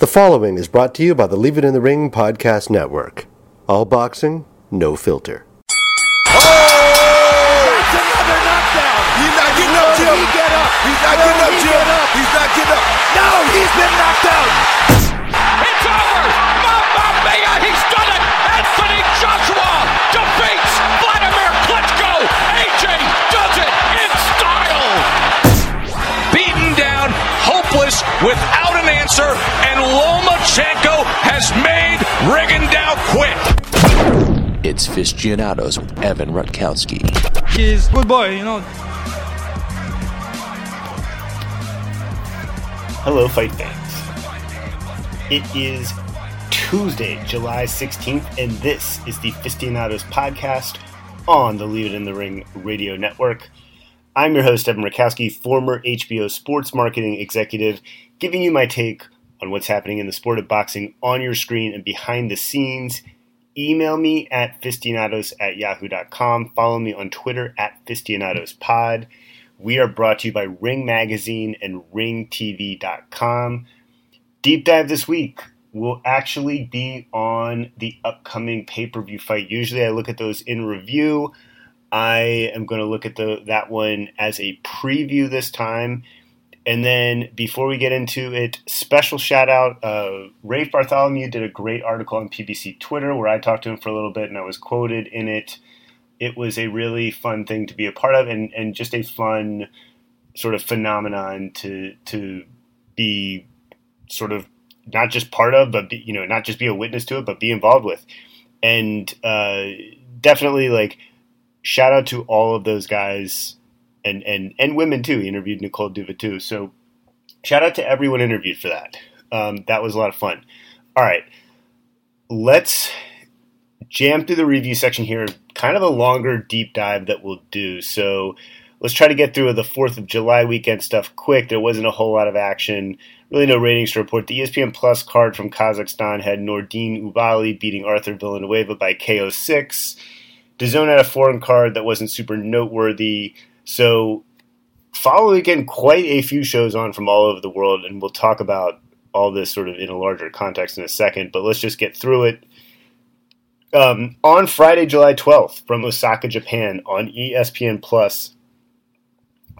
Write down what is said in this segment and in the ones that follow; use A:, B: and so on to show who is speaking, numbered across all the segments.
A: The following is brought to you by the Leave It in the Ring podcast network. All boxing, no filter.
B: That's another knockdown.
C: He's not getting up, Jim.
B: he get up?
C: He's not
B: Will
C: getting up,
B: he
C: Jim.
B: get up?
C: He's not getting up.
B: No, he's been knocked out.
D: It's over! Mamma Mia, he's done it! Anthony Joshua defeats Vladimir Klitschko! AJ does it in style! Beaten down, hopeless, without an answer, and Lomachenko has made Rigondeaux quit!
E: It's Fistianados with Evan Rutkowski.
F: He's good boy, you know.
G: Hello, fight fans. It is Tuesday, July 16th, and this is the Fistianados podcast on the Leave It in the Ring radio network. I'm your host, Evan Rutkowski, former HBO sports marketing executive, giving you my take on what's happening in the sport of boxing on your screen and behind the scenes. Email me at fistianados at yahoo.com. Follow me on Twitter at fistianadospod. We are brought to you by Ring Magazine and RingTV.com. Deep dive this week will actually be on the upcoming pay per view fight. Usually I look at those in review. I am going to look at the, that one as a preview this time. And then before we get into it, special shout out uh, Rafe Bartholomew did a great article on PBC Twitter where I talked to him for a little bit and I was quoted in it. It was a really fun thing to be a part of and, and just a fun sort of phenomenon to to be sort of not just part of, but be, you know, not just be a witness to it, but be involved with. And uh, definitely like shout out to all of those guys and and and women too. He interviewed Nicole Duva too. So shout out to everyone interviewed for that. Um, that was a lot of fun. All right, let's jam through the review section here. Kind of a longer deep dive that we'll do. So let's try to get through the Fourth of July weekend stuff quick. There wasn't a whole lot of action. Really, no ratings to report. The ESPN Plus card from Kazakhstan had Nordine Oubaali beating Arthur Villanueva by KO6. DAZN had a foreign card that wasn't super noteworthy. So, follow again quite a few shows on from all over the world, and we'll talk about all this sort of in a larger context in a second. But let's just get through it. Um, on Friday, July 12th, from Osaka, Japan, on ESPN Plus,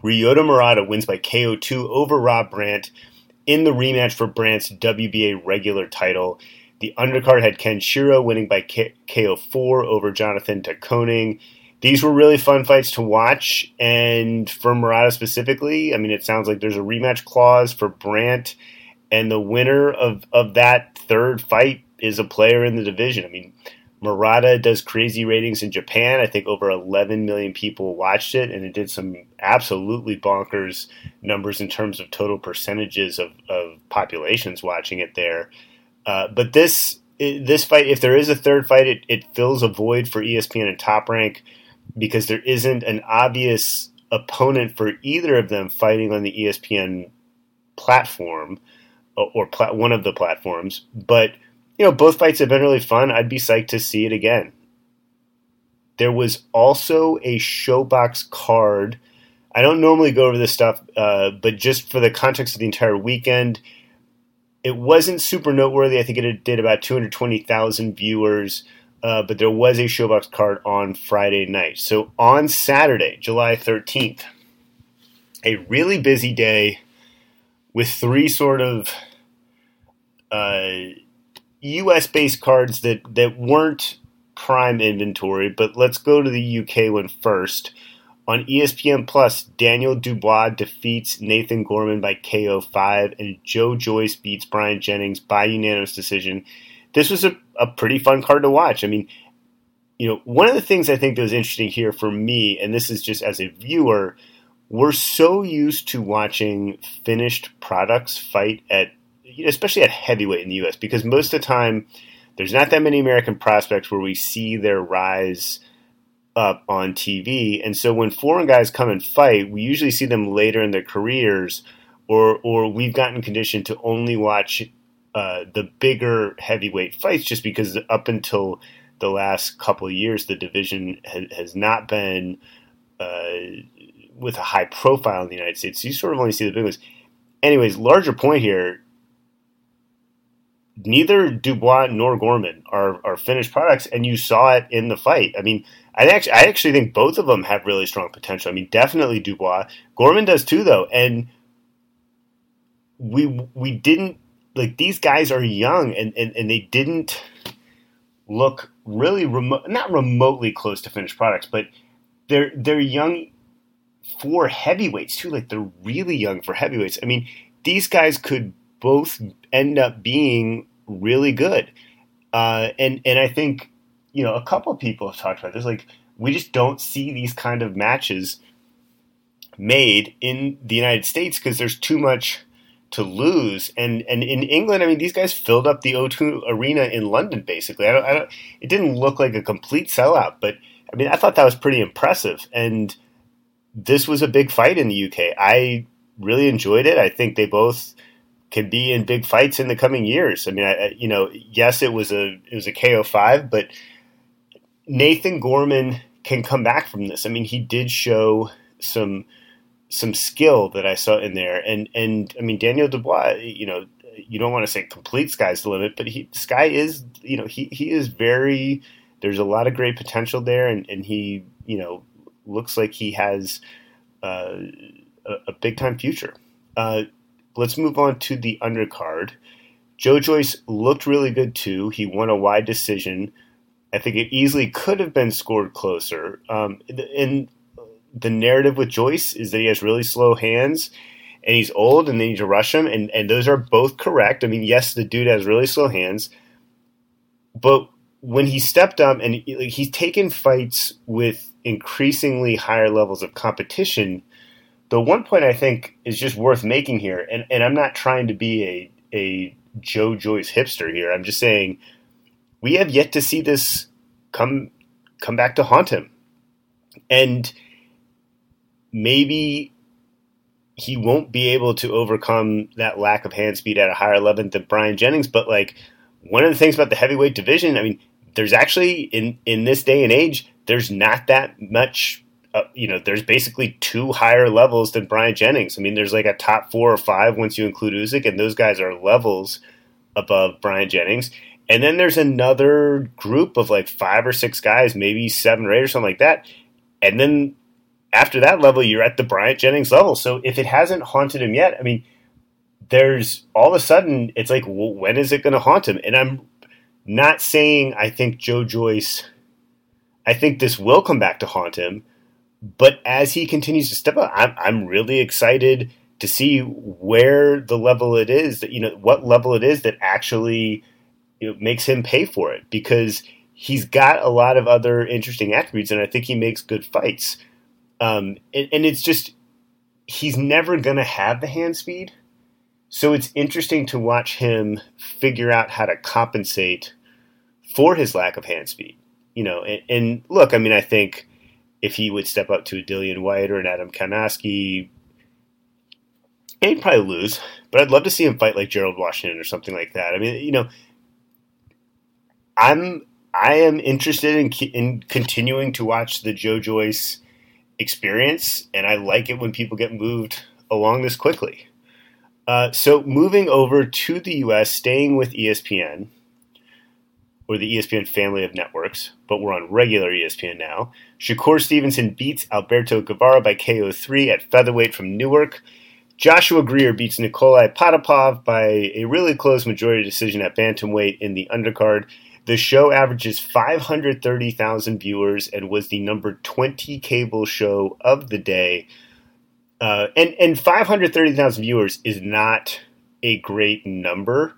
G: Ryota Murata wins by KO2 over Rob Brandt in the rematch for Brandt's WBA regular title. The undercard had Ken Shiro winning by K- KO4 over Jonathan Taconing. These were really fun fights to watch, and for Murata specifically, I mean, it sounds like there's a rematch clause for Brandt, and the winner of, of that third fight is a player in the division. I mean, Murata does crazy ratings in Japan. I think over 11 million people watched it, and it did some absolutely bonkers numbers in terms of total percentages of, of populations watching it there. Uh, but this this fight, if there is a third fight, it, it fills a void for ESPN and Top Rank because there isn't an obvious opponent for either of them fighting on the ESPN platform or, or pla- one of the platforms. But you know, both fights have been really fun. I'd be psyched to see it again. There was also a ShoBox card. I don't normally go over this stuff, uh, but just for the context of the entire weekend, it wasn't super noteworthy. I think it did about 220,000 viewers, uh, but there was a ShoBox card on Friday night. So on Saturday, July 13th, a really busy day with three sort of uh, US based cards that, that weren't prime inventory, but let's go to the UK one first. On ESPN Plus, Daniel Dubois defeats Nathan Gorman by KO5, and Joe Joyce beats Bryant Jennings by unanimous decision. This was a, a pretty fun card to watch. I mean, you know, one of the things I think that was interesting here for me, and this is just as a viewer, we're so used to watching finished products fight at, especially at heavyweight in the U.S., because most of the time there's not that many American prospects where we see their rise up on TV. And so when foreign guys come and fight, we usually see them later in their careers, or or we've gotten conditioned to only watch uh, the bigger heavyweight fights, just because up until the last couple of years, the division has, has not been uh, with a high profile in the United States. So you sort of only see the big ones. Anyways, larger point here. neither Dubois nor Gorman are, are finished products, and you saw it in the fight. I mean, I actually, I actually think both of them have really strong potential. I mean, definitely Dubois. Gorman does too, though, and we we didn't like these guys are young, and and, and they didn't look really remote, not remotely close to finished products, but they're they're young for heavyweights too. Like they're really young for heavyweights. I mean, these guys could both end up being really good. Uh, and and I think you know a couple people have talked about this. Like we just don't see these kind of matches made in the United States because there's too much to lose. And and in England, I mean, these guys filled up the O2 arena in London. Basically, I don't, I don't. It didn't look like a complete sellout, but I mean, I thought that was pretty impressive. And this was a big fight in the UK. I really enjoyed it. I think they both can be in big fights in the coming years. I mean, I, you know, yes, it was a it was a KO five, but Nathan Gorman can come back from this. I mean, he did show some some skill that I saw in there, and and I mean Daniel Dubois, you know, you don't want to say complete sky's the limit, but he sky is you know he he is very there's a lot of great potential there, and and he you know looks like he has uh, a, a big time future. Uh, let's move on to the undercard. Joe Joyce looked really good too. He won a wide decision. I think it easily could have been scored closer. Um, and the narrative with Joyce is that he has really slow hands and he's old and they need to rush him. And, and those are both correct. I mean, yes, the dude has really slow hands. But when he stepped up and like, he's taken fights with increasingly higher levels of competition, the one point I think is just worth making here, and, and I'm not trying to be a, a Joe Joyce hipster here. I'm just saying we have yet to see this come come back to haunt him. And maybe he won't be able to overcome that lack of hand speed at a higher level than Bryant Jennings. But like one of the things about the heavyweight division, I mean, there's actually in in this day and age, there's not that much. Uh, you know, there's basically two higher levels than Bryant Jennings. I mean, there's like a top four or five once you include Usyk, and those guys are levels above Bryant Jennings. And then there's another group of like five or six guys, maybe seven or eight or something like that. And then after that level, you're at the Bryant Jennings level. So if it hasn't haunted him yet, I mean, there's all of a sudden it's like, well, when is it going to haunt him? And I'm not saying I think Joe Joyce, I think this will come back to haunt him, but as he continues to step up, I'm, I'm really excited to see where the level it is that, you know, what level it is that actually you know, makes him pay for it because he's got a lot of other interesting attributes and I think he makes good fights. Um, and, and it's just, he's never going to have the hand speed so it's interesting to watch him figure out how to compensate for his lack of hand speed. You know, and, and look, I mean, I think if he would step up to a Dillian Whyte or an Adam Kownacki, he'd probably lose. But I'd love to see him fight like Gerald Washington or something like that. I mean, you know, I'm I am interested in in continuing to watch the Joe Joyce experience, and I like it when people get moved along this quickly. Uh, so moving over to the US, staying with ESPN, or the ESPN family of networks, but we're on regular ESPN now. Shakur Stevenson beats Alberto Guevara by KO3 at featherweight from Newark. Joshua Greer beats Nikolai Potapov by a really close majority decision at bantamweight in the undercard. The show averages 530,000 viewers and was the number 20 cable show of the day uh, and and 530,000 viewers is not a great number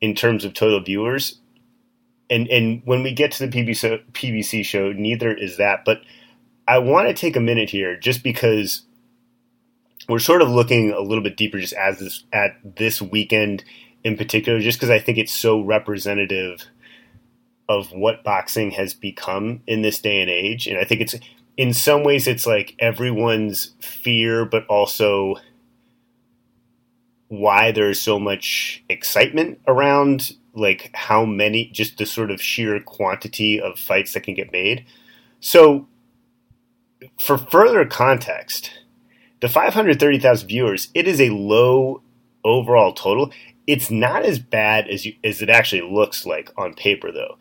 G: in terms of total viewers. And and when we get to the PBC, PBC show, neither is that. But I want to take a minute here, just because we're sort of looking a little bit deeper, just as this at this weekend in particular, just because I think it's so representative of what boxing has become in this day and age. And I think it's in some ways it's like everyone's fear, but also why there's so much excitement around like how many just the sort of sheer quantity of fights that can get made. So for further context, the 530,000 viewers, it is a low overall total. It's not as bad as you, as it actually looks like on paper, though.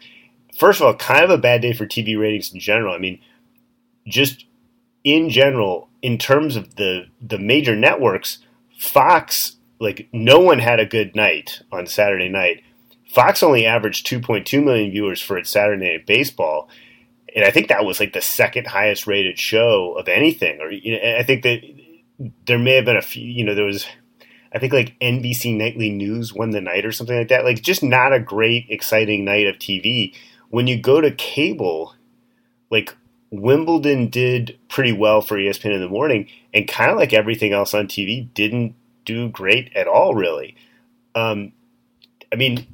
G: First of all, kind of a bad day for TV ratings in general. I mean, just in general, in terms of the the major networks, Fox like no one had a good night on Saturday night. Fox only averaged 2.2 million viewers for its Saturday Night Baseball, and I think that was like the second highest rated show of anything. Or you know, I think that there may have been a few. You know, there was I think like NBC Nightly News won the night or something like that. Like just not a great, exciting night of TV. When you go to cable, like Wimbledon did pretty well for ESPN in the morning, and kind of like everything else on TV, didn't do great at all, really. Um, I mean,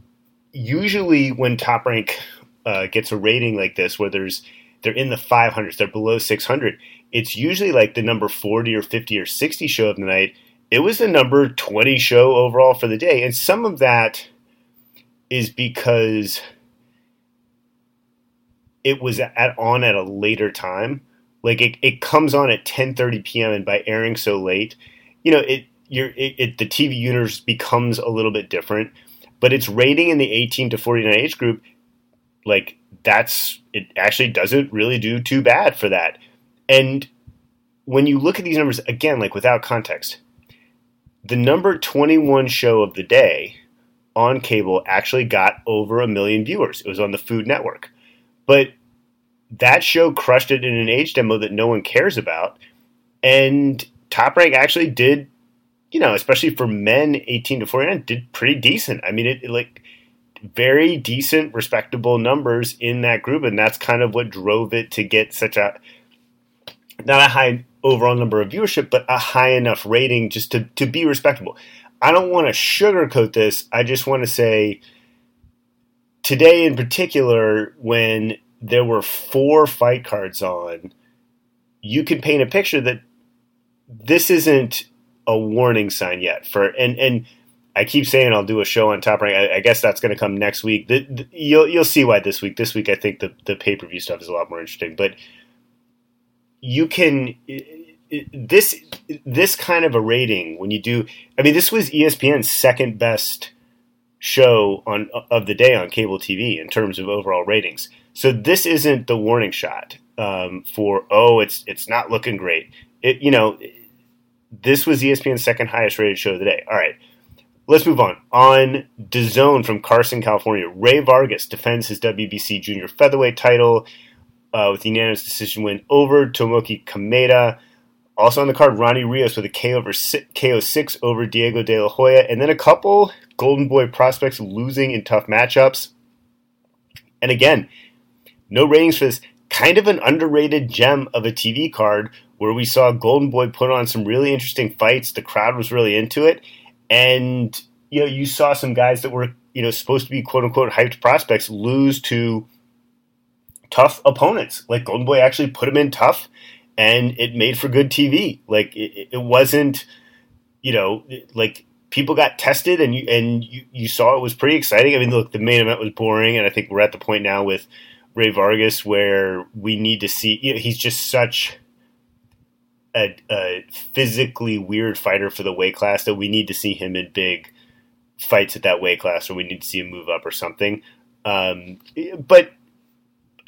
G: usually when Top Rank uh, gets a rating like this, where there's they're in the 500s, they're below 600, it's usually like the number 40 or 50 or 60 show of the night. It was the number 20 show overall for the day, and some of that is because it was at, on at a later time. Like it, it comes on at 10:30 p.m. and by airing so late, you know, it you're it, it, the TV universe becomes a little bit different. But its rating in the 18 to 49 age group, like that's it actually doesn't really do too bad for that. And when you look at these numbers again, like without context, the number 21 show of the day on cable actually got over a million viewers. It was on the Food Network. But that show crushed it in an age demo that no one cares about. And Top Rank actually did, you know, especially for men 18 to 49, did pretty decent. I mean, it, it like very decent, respectable numbers in that group. And that's kind of what drove it to get such a, not a high overall number of viewership, but a high enough rating just to, to be respectable. I don't want to sugarcoat this. I just want to say, today in particular, when there were four fight cards on, you can paint a picture that this isn't a warning sign yet for and and I keep saying I'll do a show on Top Rank. I, I guess that's going to come next week. The, the, you'll you'll see why this week. This week, I think the the pay per view stuff is a lot more interesting. But you can this this kind of a rating when you do. I mean, this was ESPN's second best show on of the day on cable TV in terms of overall ratings. So this isn't the warning shot um, for oh it's it's not looking great. It you know this was ESPN's second highest rated show of the day. All right. Let's move on. On DAZN from Carson, California, Rey Vargas defends his WBC junior featherweight title uh, with unanimous decision win over Tomoki Kameda. Also on the card, Ronnie Rios with a KO, over, KO 6 over Diego De La Hoya. And then a couple Golden Boy prospects losing in tough matchups. And again, no ratings for this. Kind of an underrated gem of a TV card where we saw Golden Boy put on some really interesting fights. The crowd was really into it. And, you know, you saw some guys that were, you know, supposed to be quote unquote hyped prospects lose to tough opponents. Like Golden Boy actually put him in tough and it made for good TV. Like it, it wasn't, you know, like people got tested and you and you, you saw it was pretty exciting. I mean, look, the main event was boring, and I think we're at the point now with Rey Vargas where we need to see. You know, he's just such a, a, physically weird fighter for the weight class that we need to see him in big fights at that weight class, or we need to see him move up or something. Um, but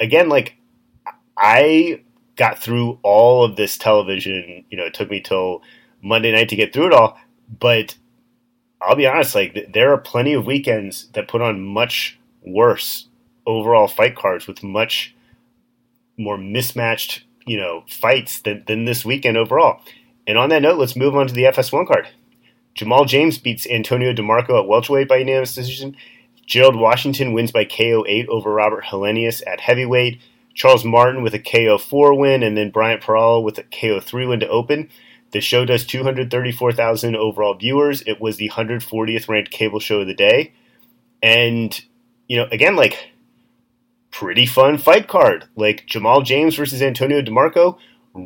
G: again, like I got through all of this television. You know, it took me till Monday night to get through it all, but I'll be honest, like there are plenty of weekends that put on much worse overall fight cards with much more mismatched, you know, fights than, than this weekend overall. And on that note, let's move on to the FS1 card. Jamal James beats Antonio DeMarco at welterweight by unanimous decision. Gerald Washington wins by KO 8 over Robert Helenius at heavyweight. Charles Martin with a KO 4 win, and then Bryant Parral with a KO 3 win to open. The show does 234,000 overall viewers. It was the 140th ranked cable show of the day. And, you know, again, like, pretty fun fight card. Like, Jamal James versus Antonio DeMarco,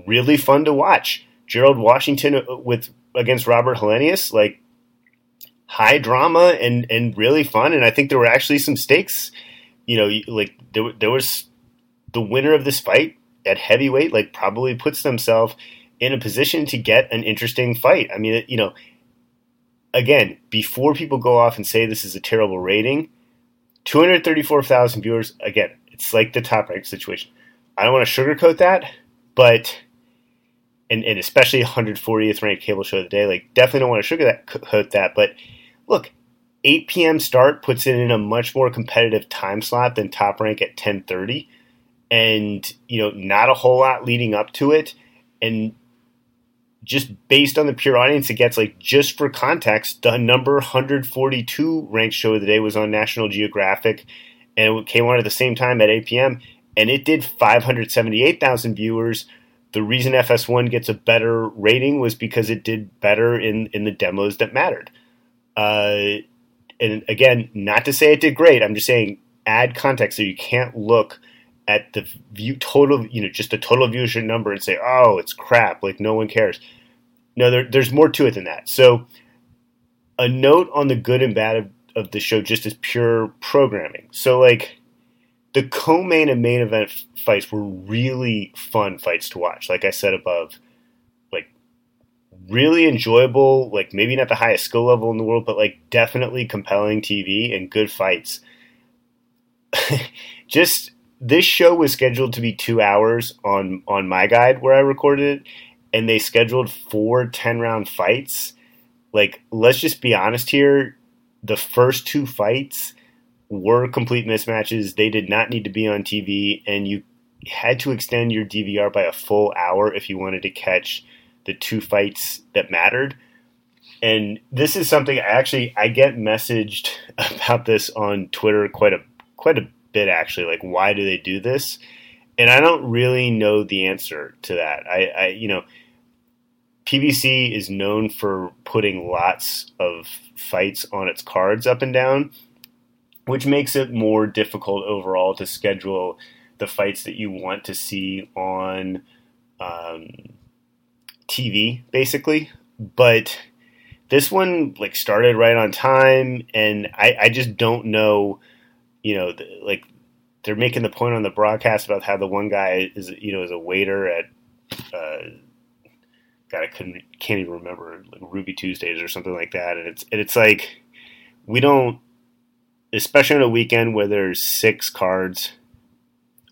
G: really fun to watch. Gerald Washington uh, with against Robert Helenius, like, high drama and, and really fun. And I think there were actually some stakes. You know, like, there, there was the winner of this fight at heavyweight, like, probably puts themselves in a position to get an interesting fight. I mean, you know, again, before people go off and say this is a terrible rating, 234,000 viewers, again, it's like the top rank situation. I don't want to sugarcoat that, but and, and especially 140th ranked cable show of the day, like definitely don't want to sugarcoat that. But look, 8 p.m. start puts it in a much more competitive time slot than top rank at 10:30, and you know not a whole lot leading up to it, and just based on the pure audience it gets, like just for context, the number 142 ranked show of the day was on National Geographic, and it came on at the same time at 8 p.m. and it did 578,000 viewers. The reason FS1 gets a better rating was because it did better in in the demos that mattered. Uh, and again, not to say it did great. I'm just saying add context so you can't look at the view total, you know, just the total viewership number and say, oh, it's crap, like no one cares. No, there, there's more to it than that. So, a note on the good and bad of, of the show just as pure programming. So, like, the co-main and main event fights were really fun fights to watch. Like I said above, like really enjoyable. Like maybe not the highest skill level in the world, but like definitely compelling TV and good fights. Just this show was scheduled to be two hours on on my guide where I recorded it, and they scheduled four 10 round fights. Like, let's just be honest here. The first two fights were complete mismatches. They did not need to be on TV, and you had to extend your DVR by a full hour if you wanted to catch the two fights that mattered. And this is something I actually I get messaged about this on Twitter quite a quite a bit actually. Like, why do they do this? And I don't really know the answer to that. I, I you know, PBC is known for putting lots of fights on its cards up and down which makes it more difficult overall to schedule the fights that you want to see on um, TV, basically. But this one like started right on time, and I, I just don't know, you know, like they're making the point on the broadcast about how the one guy is, you know, is a waiter at. Uh, God, I couldn't can't even remember like Ruby Tuesdays or something like that, and it's and it's like we don't especially on a weekend where there's six cards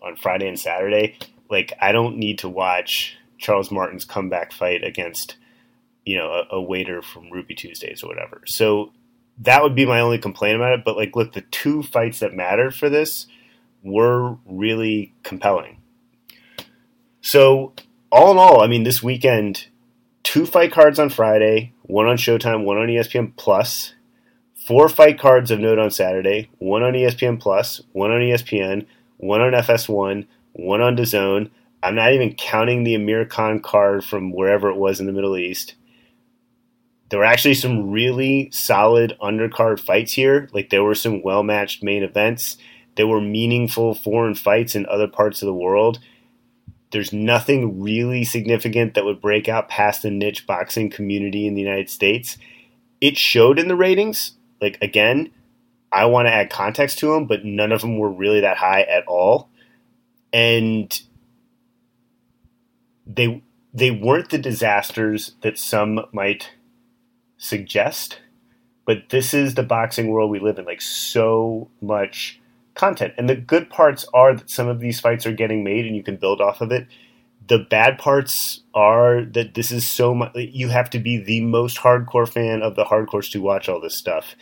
G: on Friday and Saturday, like I don't need to watch Charles Martin's comeback fight against, you know, a, a, waiter from Ruby Tuesdays or whatever. So that would be my only complaint about it. But like, look, the two fights that mattered for this were really compelling. So all in all, I mean, this weekend, two fight cards on Friday, one on Showtime, one on ESPN Plus four fight cards of note on Saturday, one on ESPN Plus, one on ESPN, one on FS1, one on DAZN. I'm not even counting the Amir Khan card from wherever it was in the Middle East. There were actually some really solid undercard fights here. Like there were some well matched main events. There were meaningful foreign fights in other parts of the world. There's nothing really significant that would break out past the niche boxing community in the United States. It showed in the ratings, like again, I want to add context to them, but none of them were really that high at all, and they they weren't the disasters that some might suggest. But this is the boxing world we live in. Like so much content, and the good parts are that some of these fights are getting made, and you can build off of it the bad parts are that this is so much you have to be the most hardcore fan of the hardcores to watch all this stuff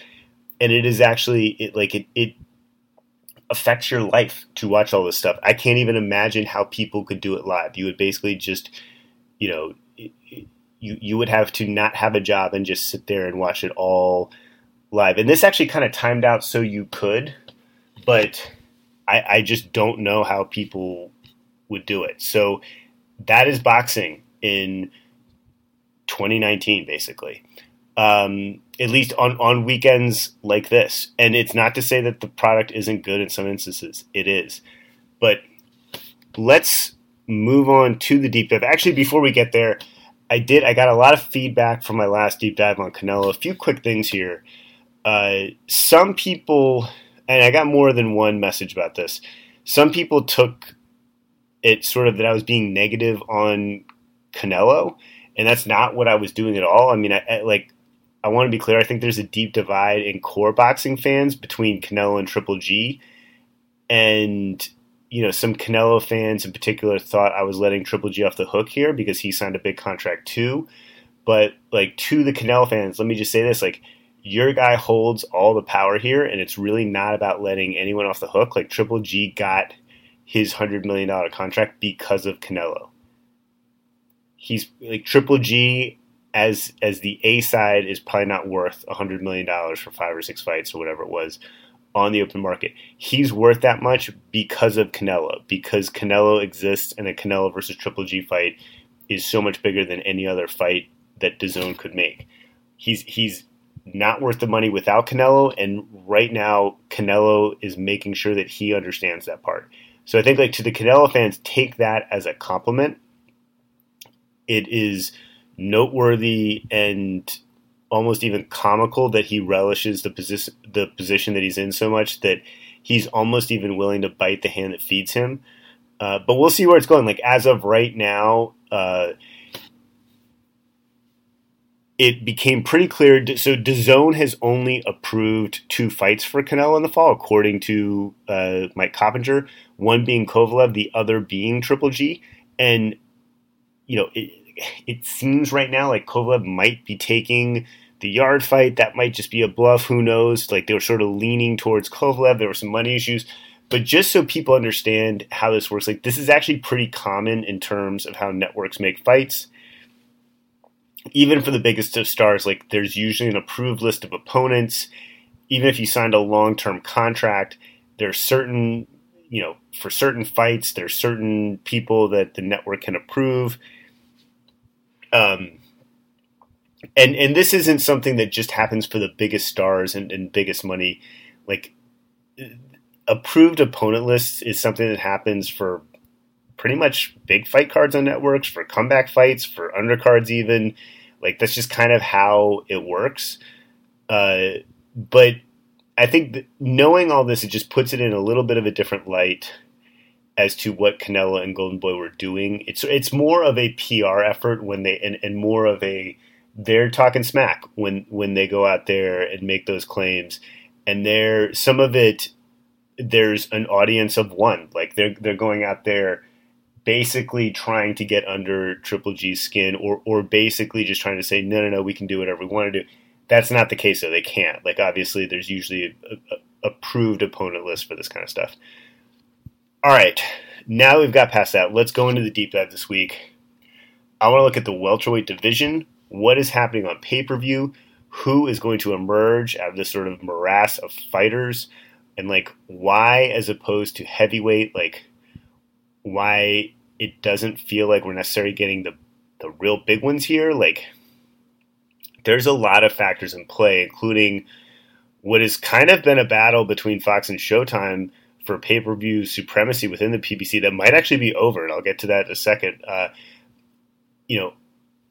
G: and it is actually it, like it, it affects your life to watch all this stuff i can't even imagine how people could do it live you would basically just you know you you would have to not have a job and just sit there and watch it all live and this actually kind of timed out so you could but I, I just don't know how people would do it so that is boxing in 2019, basically. Um, at least on, on weekends like this. And it's not to say that the product isn't good in some instances. It is. But let's move on to the deep dive. Actually, before we get there, I did. I got a lot of feedback from my last deep dive on Canelo. A few quick things here. Uh, some people, and I got more than one message about this. Some people took it sort of that I was being negative on Canelo, and that's not what I was doing at all. I mean, I, I like I want to be clear. I think there's a deep divide in core boxing fans between Canelo and Triple G, and you know some Canelo fans in particular thought I was letting Triple G off the hook here because he signed a big contract too. But like to the Canelo fans, let me just say this: like your guy holds all the power here, and it's really not about letting anyone off the hook. Like Triple G got his hundred million dollar contract because of Canelo. He's like Triple G as as the A side is probably not worth hundred million dollars for five or six fights or whatever it was on the open market. He's worth that much because of Canelo, because Canelo exists and a Canelo versus Triple G fight is so much bigger than any other fight that DAZN could make. He's he's not worth the money without Canelo, and right now Canelo is making sure that he understands that part. So I think like to the Canelo fans, take that as a compliment. It is noteworthy and almost even comical that he relishes the position the position that he's in so much that he's almost even willing to bite the hand that feeds him. Uh, but we'll see where it's going. Like as of right now, uh, it became pretty clear. So DAZN has only approved two fights for Canelo in the fall, according to uh, Mike Coppinger. One being Kovalev, the other being Triple G. And you know, it, it seems right now like Kovalev might be taking the Yarde fight. That might just be a bluff. Who knows? Like they were sort of leaning towards Kovalev. There were some money issues. But just so people understand how this works, like this is actually pretty common in terms of how networks make fights. Even for the biggest of stars, like there's usually an approved list of opponents. Even if you signed a long term contract, there's certain, you know, for certain fights, there's certain people that the network can approve um, and and this isn't something that just happens for the biggest stars and, and biggest money. Like approved opponent lists is something that happens for pretty much big fight cards on networks, for comeback fights, for undercards even. Like that's just kind of how it works. Uh, but I think knowing all this, it just puts it in a little bit of a different light as to what Canelo and Golden Boy were doing. It's it's more of a PR effort when they and, and more of a they're talking smack when when they go out there and make those claims. And there some of it there's an audience of one. Like they're they're going out there basically trying to get under Triple G's skin or or basically just trying to say, no no no, we can do whatever we want to do. That's not the case though. They can't. Like obviously there's usually a, a approved opponent list for this kind of stuff. All right, now we've got past that. Let's go into the deep dive this week. I want to look at the welterweight division. What is happening on pay per view? Who is going to emerge out of this sort of morass of fighters? And like, why, as opposed to heavyweight, like, why it doesn't feel like we're necessarily getting the the real big ones here? Like, there's a lot of factors in play, including what has kind of been a battle between Fox and Showtime for pay per view supremacy within the PBC that might actually be over, and I'll get to that in a second. Uh, you know,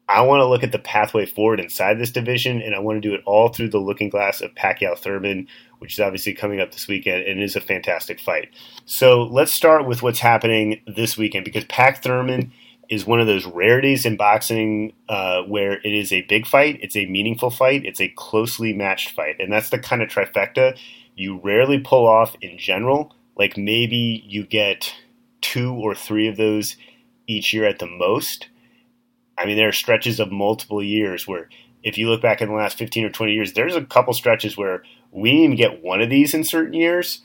G: I want to look at the pathway forward inside this division, and I want to do it all through the looking glass of Pacquiao Thurman, which is obviously coming up this weekend and is a fantastic fight. So let's start with what's happening this weekend because Pac Thurman is one of those rarities in boxing uh, where it is a big fight, it's a meaningful fight, it's a closely matched fight, and that's the kind of trifecta you rarely pull off in general like maybe you get two or three of those each year at the most. I mean, there are stretches of multiple years where if you look back in the last 15 or 20 years, there's a couple stretches where we didn't even get one of these in certain years.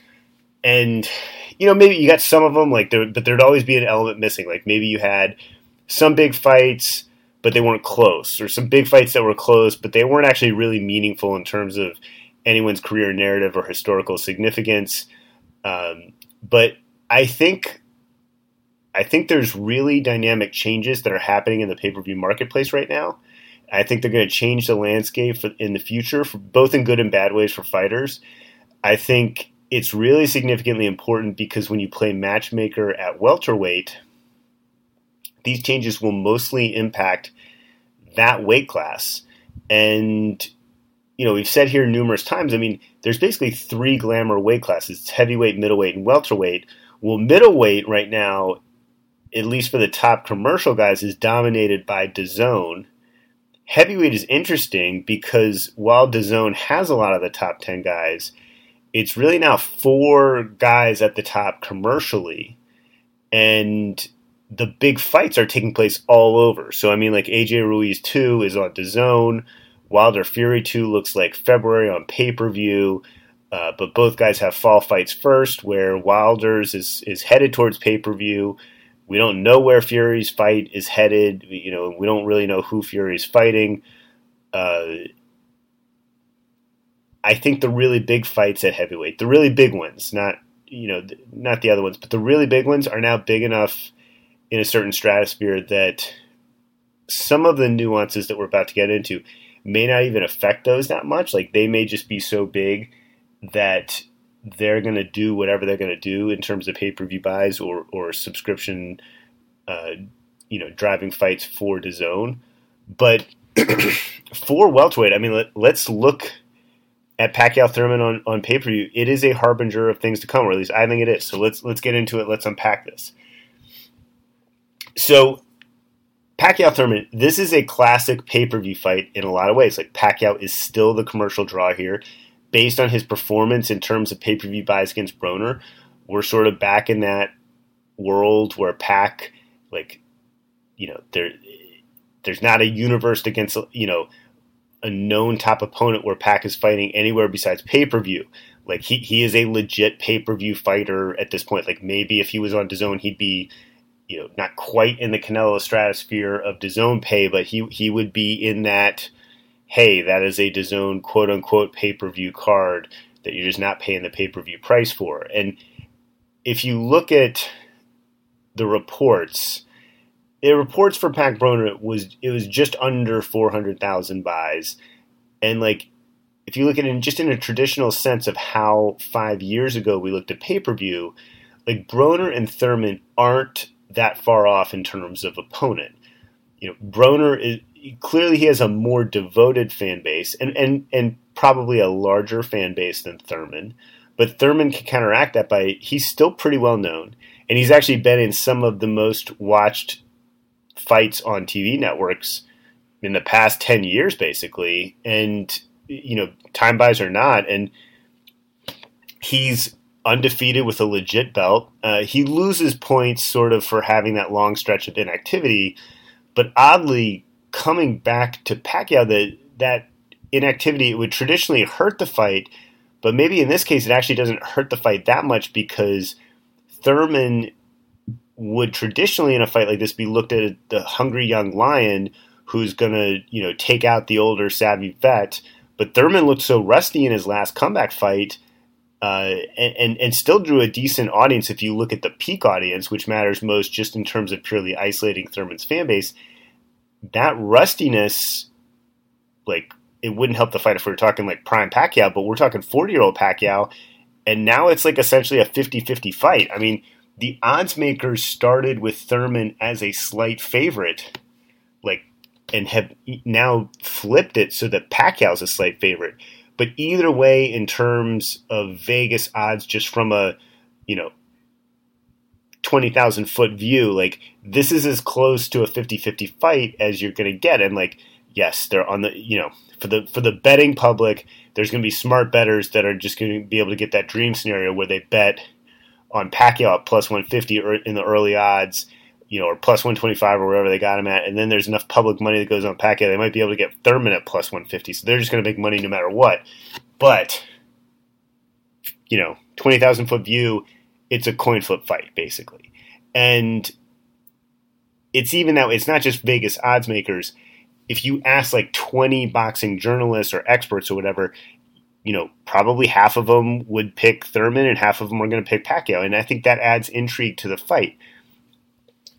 G: And, you know, maybe you got some of them, like, there, but there'd always be an element missing. Like, maybe you had some big fights, but they weren't close, or some big fights that were close, but they weren't actually really meaningful in terms of anyone's career narrative or historical significance. Um, but I think I think there's really dynamic changes that are happening in the pay per view marketplace right now. I think they're going to change the landscape for, in the future, for, both in good and bad ways for fighters. I think it's really significantly important because when you play matchmaker at welterweight, these changes will mostly impact that weight class. And you know, we've said here numerous times. I mean, there's basically three glamour weight classes: it's heavyweight, middleweight, and welterweight. Well, middleweight right now, at least for the top commercial guys, is dominated by DAZN, heavyweight is interesting because while DAZN has a lot of the top 10 guys, it's really now four guys at the top commercially. And the big fights are taking place all over. So, I mean, like AJ Ruiz 2 is on DAZN. Wilder Fury 2 looks like February on pay per view. Uh, but both guys have fall fights first, where Wilder's is, is headed towards pay per view. We don't know where Fury's fight is headed. You know, we don't really know who Fury's fighting. Uh, I think the really big fights at heavyweight, the really big ones, not you know, not the other ones, but the really big ones are now big enough in a certain stratosphere that some of the nuances that we're about to get into may not even affect those that much. Like they may just be so big that they're going to do whatever they're going to do in terms of pay per view buys or or subscription, uh, you know, driving fights for DAZN. But for welterweight, I mean, let, us look at Pacquiao Thurman on, on pay per view. It is a harbinger of things to come, or at least I think it is. So let's let's get into it. Let's unpack this. So Pacquiao Thurman, this is a classic pay per view fight in a lot of ways. Like Pacquiao is still the commercial draw here based on his performance in terms of pay per view buys against Broner, we're sort of back in that world where Pac, like, you know, there, there's not a universe against, you know, a known top opponent where Pac is fighting anywhere besides pay per view. Like he, he is a legit pay per view fighter at this point. Like maybe if he was on DAZN, he'd be, you know, not quite in the Canelo stratosphere of DAZN pay, but he he would be in that hey, that is a DAZN quote unquote pay per view card that you're just not paying the pay per view price for. And if you look at the reports, the reports for Pac Broner was it was just under four hundred thousand buys, and like if you look at it in, just in a traditional sense of how five years ago we looked at pay per view, like Broner and Thurman aren't that far off in terms of opponent. You know, Broner is clearly he has a more devoted fan base and, and, and probably a larger fan base than Thurman. But Thurman can counteract that by he's still pretty well known. And he's actually been in some of the most watched fights on TV networks in the past 10 years, basically. And, you know, time buys or not. And he's undefeated with a legit belt. Uh, he loses points sort of for having that long stretch of inactivity. But oddly, coming back to Pacquiao that that inactivity it would traditionally hurt the fight, but maybe in this case it actually doesn't hurt the fight that much because Thurman would traditionally in a fight like this be looked at the hungry young lion who's going to you know take out the older savvy vet. But Thurman looked so rusty in his last comeback fight. Uh, and, and, still drew a decent audience if you look at the peak audience, which matters most just in terms of purely isolating Thurman's fan base that rustiness, like it wouldn't help the fight if we were talking like prime Pacquiao, but we're talking 40 year old Pacquiao, and now it's like essentially a 50 50 fight. I mean, the odds makers started with Thurman as a slight favorite, like, and have now flipped it so that Pacquiao's a slight favorite. But either way, in terms of Vegas odds, just from a, you know, 20,000 foot view, like this is as close to a 50-50 fight as you're going to get. And like, yes, they're on the, you know, for the, for the betting public, there's going to be smart betters that are just going to be able to get that dream scenario where they bet on Pacquiao plus 150 or in the early odds, you know, or plus 125 or wherever they got him at. And then there's enough public money that goes on Pacquiao. They might be able to get Thurman at plus 150. So they're just going to make money no matter what. But, you know, 20,000 foot view, it's a coin flip fight basically, and it's even that it's not just Vegas odds makers. If you ask like 20 boxing journalists or experts or whatever, you know, probably half of them would pick Thurman and half of them are going to pick Pacquiao. And I think that adds intrigue to the fight.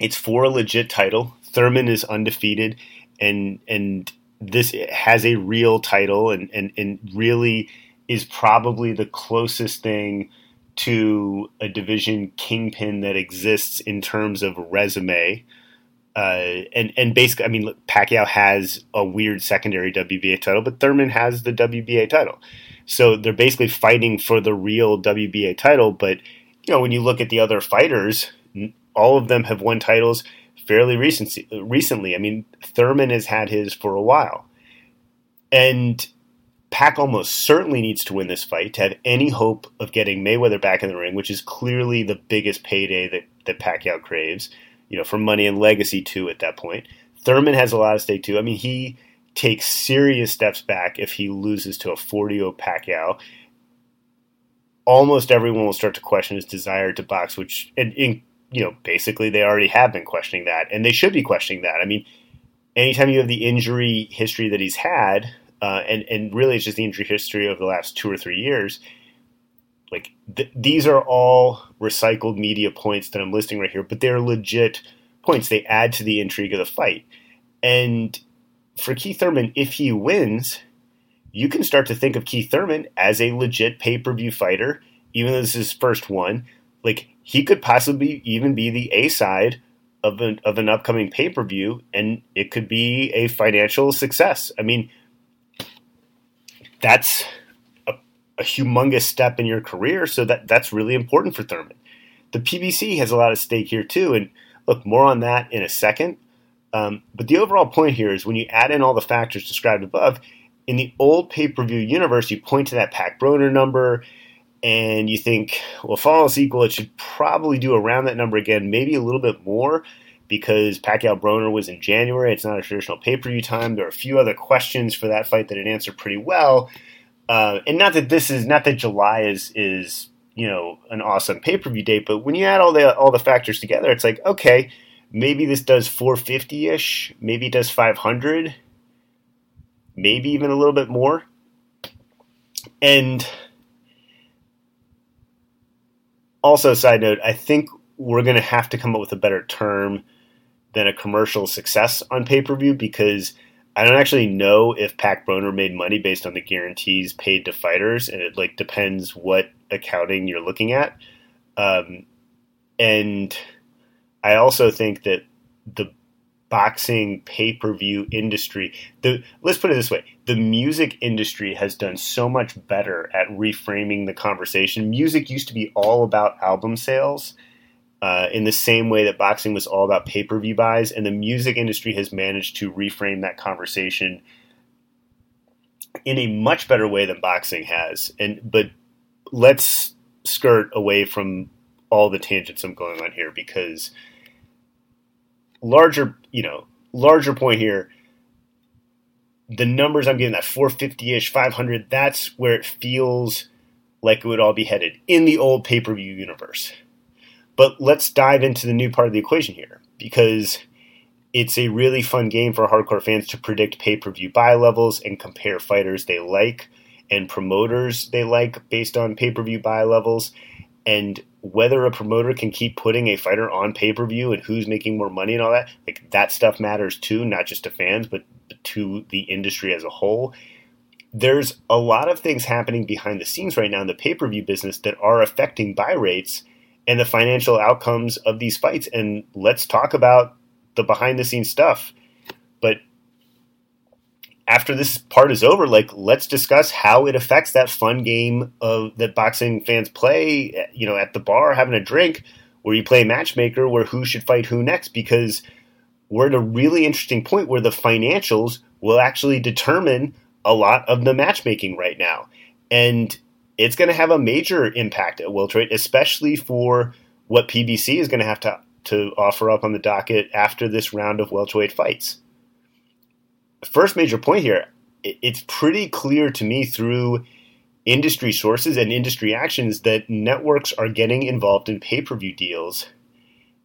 G: It's for a legit title. Thurman is undefeated and, and this has a real title and, and, and really is probably the closest thing to a division kingpin that exists in terms of resume. Uh, and and basically, I mean, Pacquiao has a weird secondary WBA title, but Thurman has the WBA title. So they're basically fighting for the real WBA title. But you know, when you look at the other fighters, all of them have won titles fairly recent, recently. I mean, Thurman has had his for a while. And Pac almost certainly needs to win this fight to have any hope of getting Mayweather back in the ring, which is clearly the biggest payday that, that Pacquiao craves, you know, for money and legacy too at that point. Thurman has a lot of stake too. I mean, he takes serious steps back if he loses to a 40 0 Pacquiao. Almost everyone will start to question his desire to box, which, and, and, you know, basically they already have been questioning that, and they should be questioning that. I mean, anytime you have the injury history that he's had, uh, and and really it's just the injury history of the last two or three years. Like th- these are all recycled media points that I'm listing right here, but they're legit points. They add to the intrigue of the fight. And for Keith Thurman, if he wins, you can start to think of Keith Thurman as a legit pay per view fighter, even though this is his first one. Like he could possibly even be the A side of an of an upcoming pay per view, and it could be a financial success. I mean, that's a, a humongous step in your career. So that that's really important for Thurman. The PBC has a lot of stake here too, and look more on that in a second. Um, but the overall point here is when you add in all the factors described above, in the old pay per view universe, you point to that Pac Broner number and you think, well, all else equal, it should probably do around that number again, maybe a little bit more because Pacquiao Broner was in January. It's not a traditional pay per view time. There are a few other questions for that fight that it answered pretty well. Uh, and not that this is not that July is is you know an awesome pay per view date, but when you add all the all the factors together, it's like okay, maybe this does 450 ish, maybe it does 500, maybe even a little bit more, and also side note, I think we're going to have to come up with a better term than a commercial success on pay per view because I don't actually know if Pac Broner made money based on the guarantees paid to fighters, and it like depends what accounting you're looking at. Um, and I also think that the boxing pay per view industry, the let's put it this way: the music industry has done so much better at reframing the conversation. Music used to be all about album sales uh, in the same way that boxing was all about pay per view buys, and the music industry has managed to reframe that conversation in a much better way than boxing has. And but let's skirt away from all the tangents I'm going on here because larger, you know, larger point here. The numbers I'm getting that 450 ish, 500, that's where it feels like it would all be headed in the old pay per view universe. But let's dive into the new part of the equation here because it's a really fun game for hardcore fans to predict pay per view buy levels and compare fighters they like and promoters they like based on pay per view buy levels and whether a promoter can keep putting a fighter on pay per view and who's making more money and all that. Like that stuff matters too, not just to fans, but to the industry as a whole. There's a lot of things happening behind the scenes right now in the pay per view business that are affecting buy rates and the financial outcomes of these fights. And let's talk about the behind the scenes stuff. But after this part is over, like let's discuss how it affects that fun game of that boxing fans play, you know, at the bar having a drink, where you play matchmaker, where who should fight who next, because we're at a really interesting point where the financials will actually determine a lot of the matchmaking right now. And it's going to have a major impact at welterweight, especially for what PBC is going to have to to offer up on the docket after this round of welterweight fights. First major point here, it's pretty clear to me through industry sources and industry actions that networks are getting involved in pay-per-view deals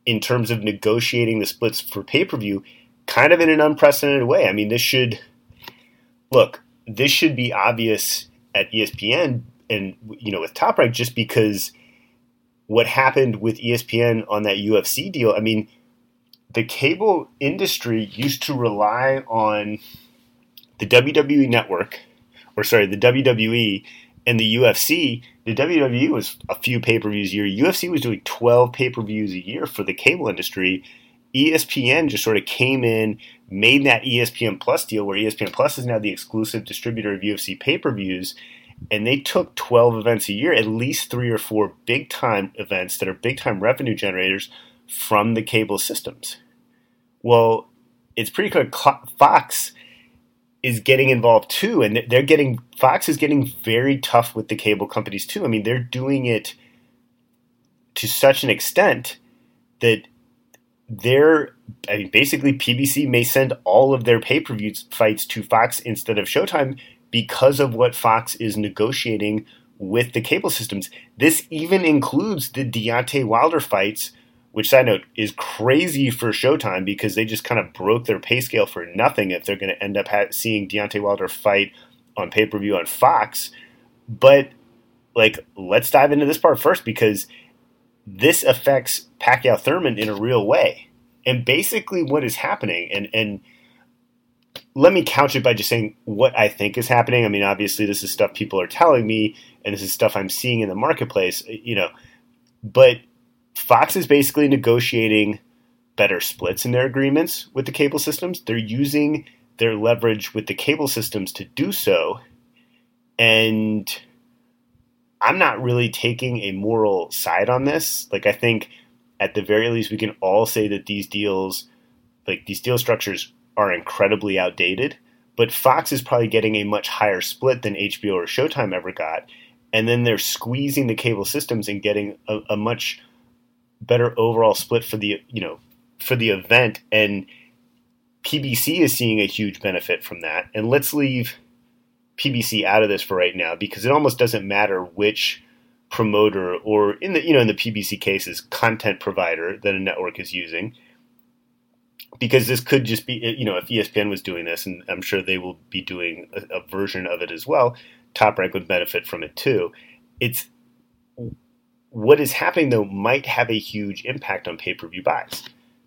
G: in terms of negotiating the splits for pay-per-view kind of in an unprecedented way. I mean, this should look, this should be obvious at ESPN and you know with Top Rank just because what happened with ESPN on that UFC deal. I mean, the cable industry used to rely on the WWE network, or sorry, the WWE and the UFC. The WWE was a few pay per views a year. UFC was doing 12 pay per views a year for the cable industry. ESPN just sort of came in, made that ESPN Plus deal where ESPN Plus is now the exclusive distributor of UFC pay per views and they took 12 events a year, at least three or four big time events that are big time revenue generators from the cable systems. Well, it's pretty clear Fox is getting involved too, and they're getting Fox is getting very tough with the cable companies too. I mean, they're doing it to such an extent that they're I mean, basically PBC may send all of their pay per view fights to Fox instead of Showtime because of what Fox is negotiating with the cable systems. This even includes the Deontay Wilder fights, which side note is crazy for Showtime because they just kind of broke their pay scale for nothing if they're going to end up ha- seeing Deontay Wilder fight on pay per view on Fox. But like, let's dive into this part first because this affects Pacquiao Thurman in a real way. And basically, what is happening, and and let me couch it by just saying what I think is happening. I mean, obviously, this is stuff people are telling me, and this is stuff I'm seeing in the marketplace, you know. But Fox is basically negotiating better splits in their agreements with the cable systems. They're using their leverage with the cable systems to do so. And I'm not really taking a moral side on this. Like, I think at the very least, we can all say that these deals, like these deal structures, are incredibly outdated. But Fox is probably getting a much higher split than HBO or Showtime ever got. And then they're squeezing the cable systems and getting a, a much better overall split for the you know for the event. And PBC is seeing a huge benefit from that. And let's leave PBC out of this for right now because it almost doesn't matter which promoter or in the you know in the PBC cases content provider that a network is using because this could just be you know if ESPN was doing this and I'm sure they will be doing a, a version of it as well top rank would benefit from it too it's what is happening though might have a huge impact on pay-per-view buys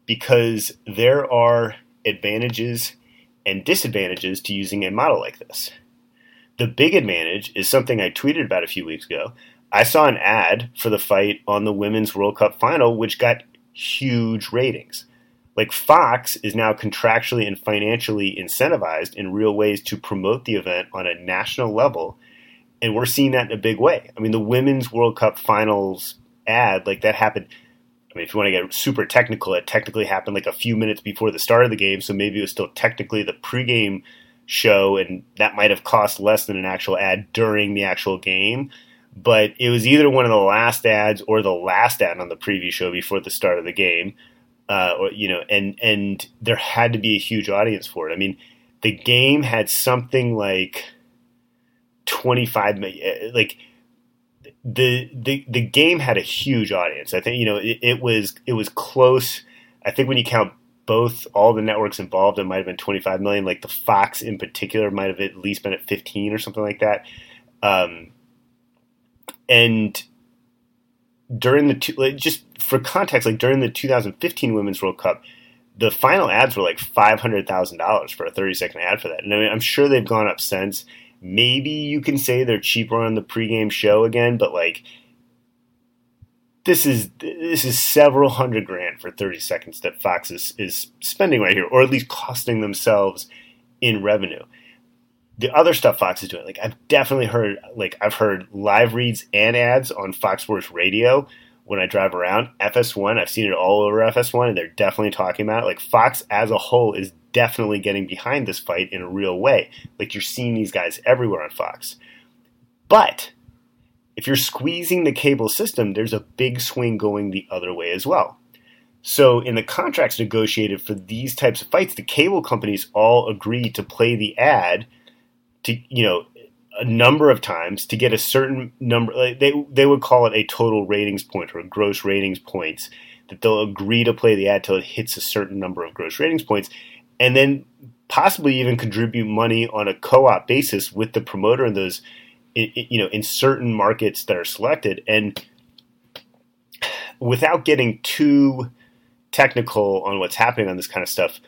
G: because there are advantages and disadvantages to using a model like this the big advantage is something I tweeted about a few weeks ago. I saw an ad for the fight on the Women's World Cup final, which got huge ratings. Like Fox is now contractually and financially incentivized in real ways to promote the event on a national level. And we're seeing that in a big way. I mean, the Women's World Cup finals ad, like that happened. I mean, if you want to get super technical, it technically happened like a few minutes before the start of the game. So maybe it was still technically the pregame show, and that might have cost less than an actual ad during the actual game. But it was either one of the last ads or the last ad on the preview show before the start of the game, uh, or you know, and and there had to be a huge audience for it. I mean, the game had something like twenty five million, uh, like the the the game had a huge audience. I think you know it, it was it was close. I think when you count both all the networks involved, it might have been 25 million. Like the Fox in particular might have at least been at 15 or something like that. Um, and during the two, like just for context, like during the 2015 Women's World Cup, the final ads were like five hundred thousand dollars for a 30 second ad for that. And I mean, I'm sure they've gone up since. Maybe you can say they're cheaper on the pregame show again, but like this is this is several hundred grand for 30 seconds that Fox is, is spending right here, or at least costing themselves in revenue. The other stuff Fox is doing, like I've definitely heard, like I've heard live reads and ads on Fox Sports Radio when I drive around. FS1, I've seen it all over FS1, and they're definitely talking about it. Like Fox as a whole is definitely getting behind this fight in a real way. Like you're seeing these guys everywhere on Fox. But if you're squeezing the cable system, there's a big swing going the other way as well. So, in the contracts negotiated for these types of fights, the cable companies all agree to play the ad to, you know, a number of times to get a certain number. Like they they would call it a total ratings point or gross ratings points. That they'll agree to play the ad till it hits a certain number of gross ratings points, and then possibly even contribute money on a co-op basis with the promoter in those you know, in certain markets that are selected. And without getting too technical on what's happening on this kind of stuff,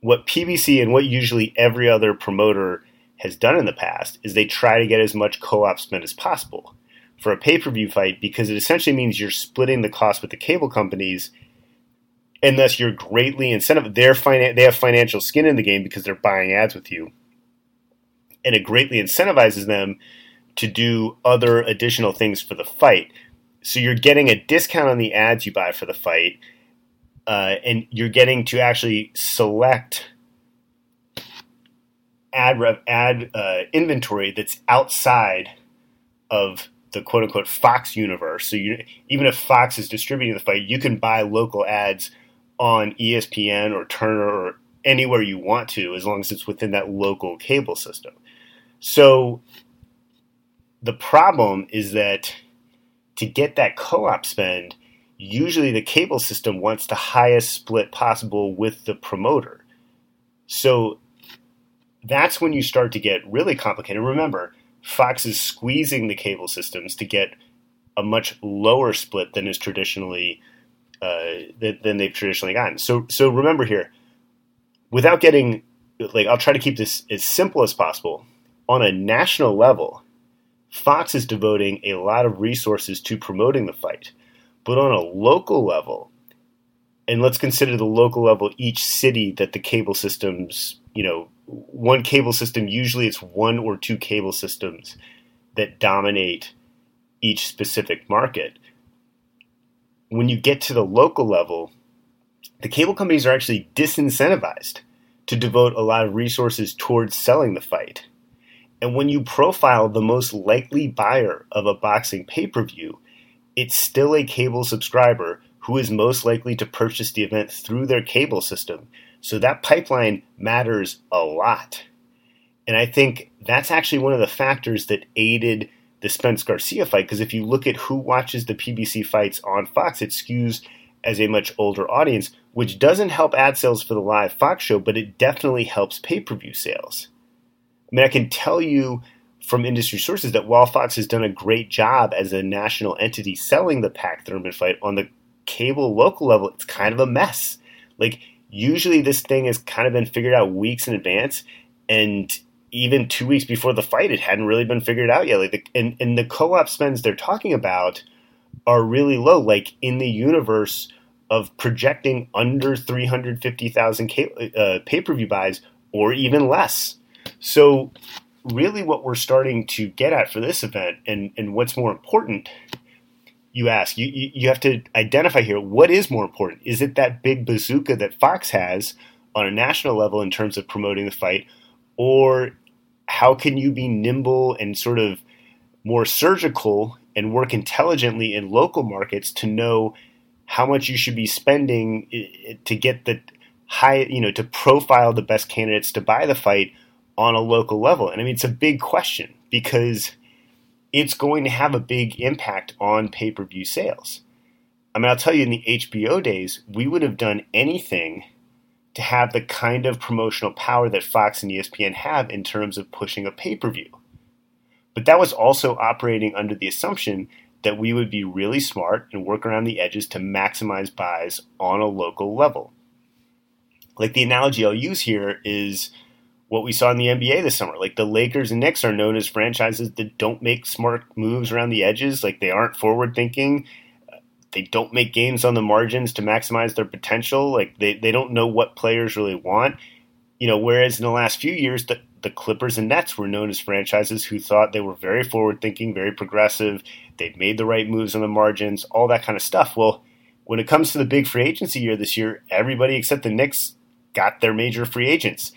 G: what PBC and what usually every other promoter has done in the past is they try to get as much co-op spend as possible for a pay-per-view fight because it essentially means you're splitting the cost with the cable companies thus you're greatly incentive they're finan- they have financial skin in the game because they're buying ads with you and it greatly incentivizes them to do other additional things for the fight. So you're getting a discount on the ads you buy for the fight, uh, and you're getting to actually select ad rev, ad uh, inventory that's outside of the quote unquote Fox universe. So you, even if Fox is distributing the fight, you can buy local ads on ESPN or Turner or anywhere you want to, as long as it's within that local cable system. So the problem is that to get that co-op spend, usually the cable system wants the highest split possible with the promoter. So that's when you start to get really complicated. Remember, Fox is squeezing the cable systems to get a much lower split than is traditionally uh, than they've traditionally gotten. So so remember here, without getting like I'll try to keep this as simple as possible. On a national level, Fox is devoting a lot of resources to promoting the fight. But on a local level, and let's consider the local level each city that the cable systems, you know, one cable system, usually it's one or two cable systems that dominate each specific market. When you get to the local level, the cable companies are actually disincentivized to devote a lot of resources towards selling the fight. And when you profile the most likely buyer of a boxing pay per view, it's still a cable subscriber who is most likely to purchase the event through their cable system so that pipeline matters a lot. And I think that's actually one of the factors that aided the Spence Garcia fight because if you look at who watches the PBC fights on Fox, it skews as a much older audience, which doesn't help ad sales for the live Fox show, but it definitely helps pay per view sales. I mean, I can tell you from industry sources that while Fox has done a great job as a national entity selling the Pac Thurman fight on the cable local level, it's kind of a mess. Like, usually this thing has kind of been figured out weeks in advance, and even two weeks before the fight, it hadn't really been figured out yet. Like the, and, and the co-op spends they're talking about are really low, like in the universe of projecting under 350,000 uh, pay-per-view buys or even less. So really what we're starting to get at for this event and, and what's more important you ask. You, you have to identify here what is more important. Is it that big bazooka that Fox has on a national level in terms of promoting the fight, or how can you be nimble and sort of more surgical and work intelligently in local markets to know how much you should be spending to get the high, you know, to profile the best candidates to buy the fight on a local level? And I mean, it's a big question because it's going to have a big impact on pay per view sales. I mean, I'll tell you, in the HBO days, we would have done anything to have the kind of promotional power that Fox and ESPN have in terms of pushing a pay per view. But that was also operating under the assumption that we would be really smart and work around the edges to maximize buys on a local level. Like the analogy I'll use here is what we saw in the NBA this summer. Like the Lakers and Knicks are known as franchises that don't make smart moves around the edges. Like they aren't forward thinking. They don't make games on the margins to maximize their potential. Like they, they don't know what players really want. You know, whereas in the last few years, the, the Clippers and Nets were known as franchises who thought they were very forward thinking, very progressive. They'd made the right moves on the margins, all that kind of stuff. Well, when it comes to the big free agency year this year, everybody except the Knicks got their major free agents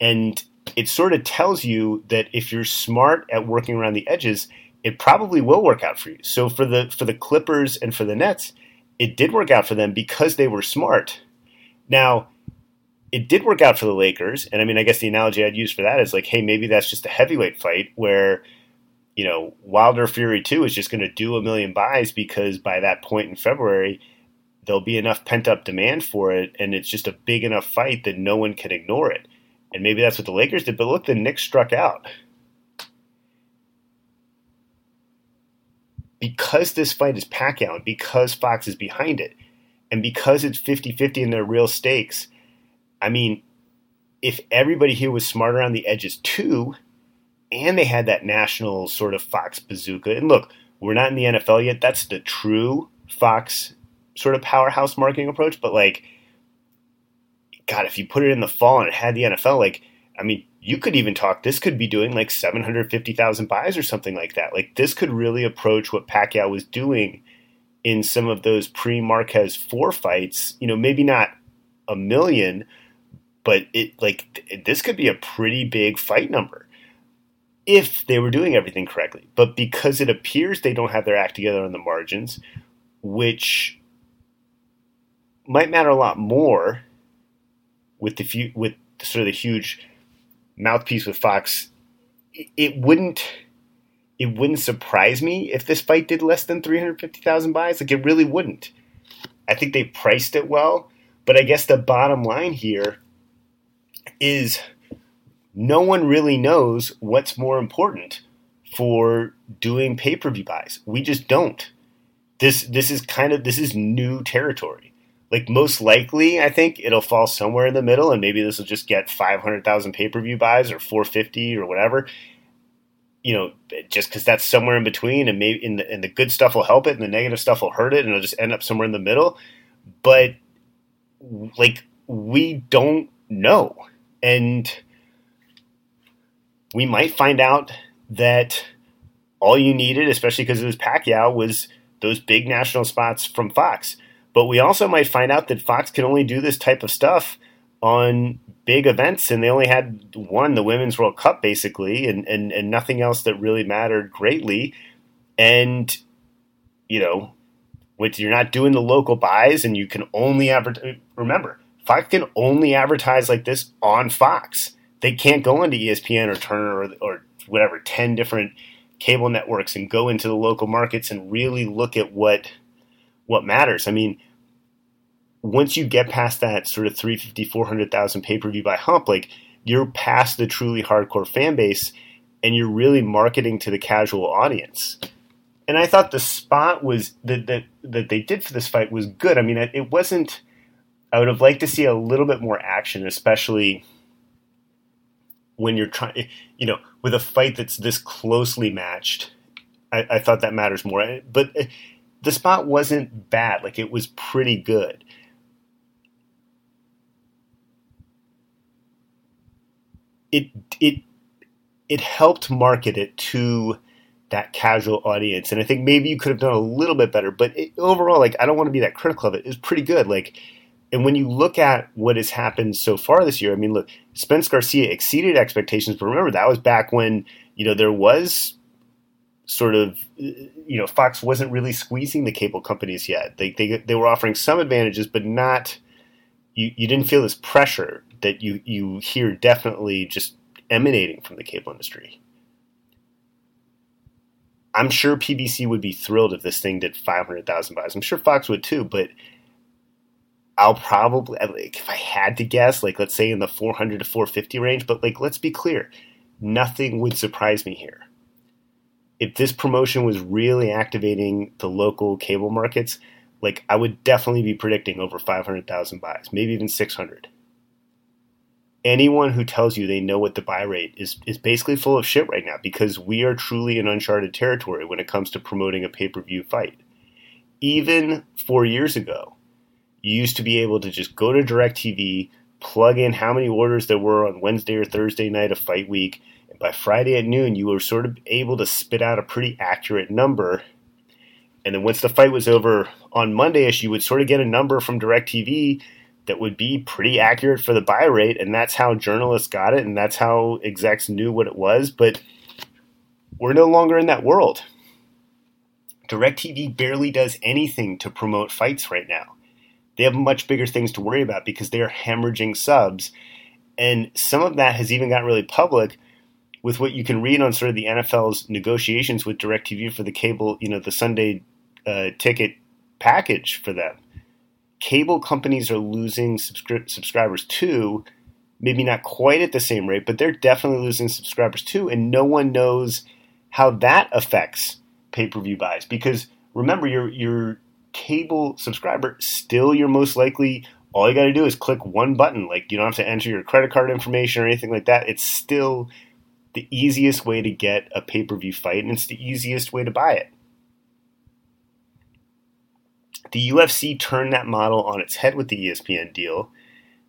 G: and it sort of tells you that if you're smart at working around the edges, it probably will work out for you. So for the for the Clippers and for the Nets, it did work out for them because they were smart. Now, it did work out for the Lakers, and I mean, I guess the analogy I'd use for that is like, hey, maybe that's just a heavyweight fight where, you know, Wilder Fury two is just going to do a million buys because by that point in February, there'll be enough pent up demand for it, and it's just a big enough fight that no one can ignore it. And maybe that's what the Lakers did, but look, the Knicks struck out. Because this fight is Pacquiao, and because Fox is behind it, and because it's 50 50 in their real stakes, I mean, if everybody here was smart around the edges too, and they had that national sort of Fox bazooka, and look, we're not in the NFL yet. That's the true Fox sort of powerhouse marketing approach, but like God, if you put it in the fall and it had the NFL, like, I mean, you could even talk. This could be doing like 750,000 buys or something like that. Like, this could really approach what Pacquiao was doing in some of those pre Marquez four fights. You know, maybe not a million, but it like this could be a pretty big fight number if they were doing everything correctly. But because it appears they don't have their act together on the margins, which might matter a lot more with the few, with sort of the huge mouthpiece with Fox, it, wouldn't it wouldn't surprise me if this fight did less than 350,000 buys. Like it really wouldn't. I think they priced it well, but I guess the bottom line here is no one really knows what's more important for doing pay-per-view buys. We just don't. This this is kind of this is new territory. Like most likely, I think it'll fall somewhere in the middle, and maybe this will just get five hundred thousand pay-per-view buys or four fifty or whatever. You know, just because that's somewhere in between, and maybe in the, and the good stuff will help it, and the negative stuff will hurt it, and it'll just end up somewhere in the middle. But like we don't know, and we might find out that all you needed, especially because it was Pacquiao, was those big national spots from Fox. But we also might find out that Fox can only do this type of stuff on big events, and they only had one, the Women's World Cup, basically, and, and, and nothing else that really mattered greatly. And, you know, when you're not doing the local buys and you can only advertise, remember, Fox can only advertise like this on Fox they can't go into ESPN or Turner or, or whatever, 10 different cable networks and go into the local markets and really look at what what matters. I mean, once you get past that sort of 350, 400,000 pay-per-view by hump, like you're past the truly hardcore fan base and you're really marketing to the casual audience. And I thought the spot was that that that they did for this fight was good. I mean, it, wasn't I would have liked to see a little bit more action, especially when you're trying, you know, with a fight that's this closely matched, I, I thought that matters more. But the spot wasn't bad; like it was pretty good. It it it helped market it to that casual audience, and I think maybe you could have done a little bit better. But it, overall, like I don't want to be that critical of it. It's pretty good. Like and when you look at what has happened so far this year, I mean, look, Spence Garcia exceeded expectations, but remember that was back when you know there was sort of you know Fox wasn't really squeezing the cable companies yet. They they they were offering some advantages, but not you, you didn't feel this pressure that you you hear definitely just emanating from the cable industry. I'm sure PBC would be thrilled if this thing did 500,000 buys. I'm sure Fox would too, but I'll probably like if I had to guess, like let's say in the 400 to 450 range. But like, let's be clear, nothing would surprise me here. If this promotion was really activating the local cable markets, like I would definitely be predicting over 500,000 buys, maybe even 600. Anyone who tells you they know what the buy rate is is basically full of shit right now because we are truly in uncharted territory when it comes to promoting a pay-per-view fight. Even 4 years ago, you used to be able to just go to DirecTV, plug in how many orders there were on Wednesday or Thursday night of fight week, and by Friday at noon, you were sort of able to spit out a pretty accurate number. And then once the fight was over on Mondayish, you would sort of get a number from DirecTV that would be pretty accurate for the buy rate, and that's how journalists got it, and that's how execs knew what it was. But we're no longer in that world. DirecTV barely does anything to promote fights right now they have much bigger things to worry about because they are hemorrhaging subs. And some of that has even got really public with what you can read on sort of the NFL's negotiations with DirecTV for the cable, you know, the Sunday uh, ticket package for them. Cable companies are losing subscri- subscribers too, maybe not quite at the same rate, but they're definitely losing subscribers too, and no one knows how that affects pay per view buys because remember you're you're cable subscriber, still you're most likely all you got to do is click one button. Like you don't have to enter your credit card information or anything like that. It's still the easiest way to get a pay per view fight, and it's the easiest way to buy it. The UFC turned that model on its head with the ESPN deal.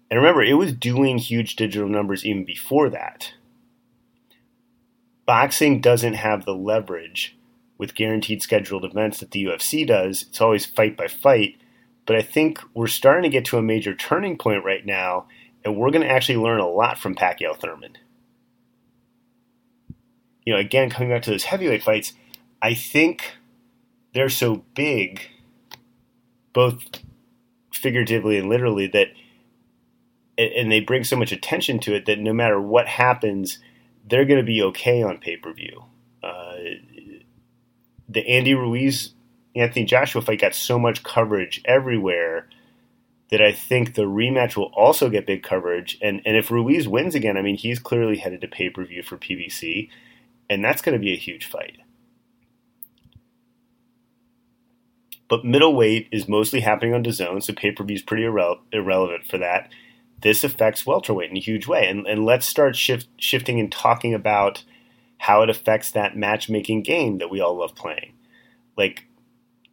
G: And remember, it was doing huge digital numbers even before that. Boxing doesn't have the leverage with guaranteed scheduled events that the UFC does. It's always fight by fight. But I think we're starting to get to a major turning point right now, and we're going to actually learn a lot from Pacquiao Thurman. You know, again, coming back to those heavyweight fights, I think they're so big, both figuratively and literally, that and they bring so much attention to it that no matter what happens, they're going to be okay on pay per view. Uh, the Andy Ruiz Anthony Joshua fight got so much coverage everywhere that I think the rematch will also get big coverage. And and if Ruiz wins again, I mean he's clearly headed to pay per view for PBC, and that's going to be a huge fight. But middleweight is mostly happening on DAZN, so pay per view is pretty irre- irrelevant for that. This affects welterweight in a huge way, and and let's start shift, shifting and talking about how it affects that matchmaking game that we all love playing. Like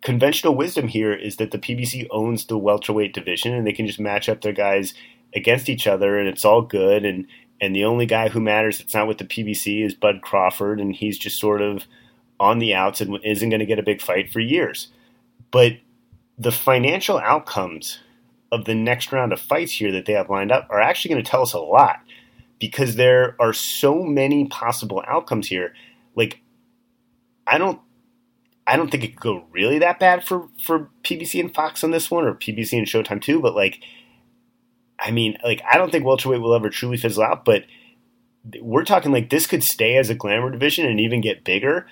G: conventional wisdom here is that the PBC owns the welterweight division and they can just match up their guys against each other and it's all good and and the only guy who matters that's not with the PBC is Bud Crawford and he's just sort of on the outs and isn't going to get a big fight for years. But the financial outcomes of the next round of fights here that they have lined up are actually going to tell us a lot because there are so many possible outcomes here. Like I don't I don't think it could go really that bad for for PBC and Fox on this one, or PBC and Showtime too. But like, I mean, like I don't think welterweight will ever truly fizzle out. But we're talking like this could stay as a glamour division and even get bigger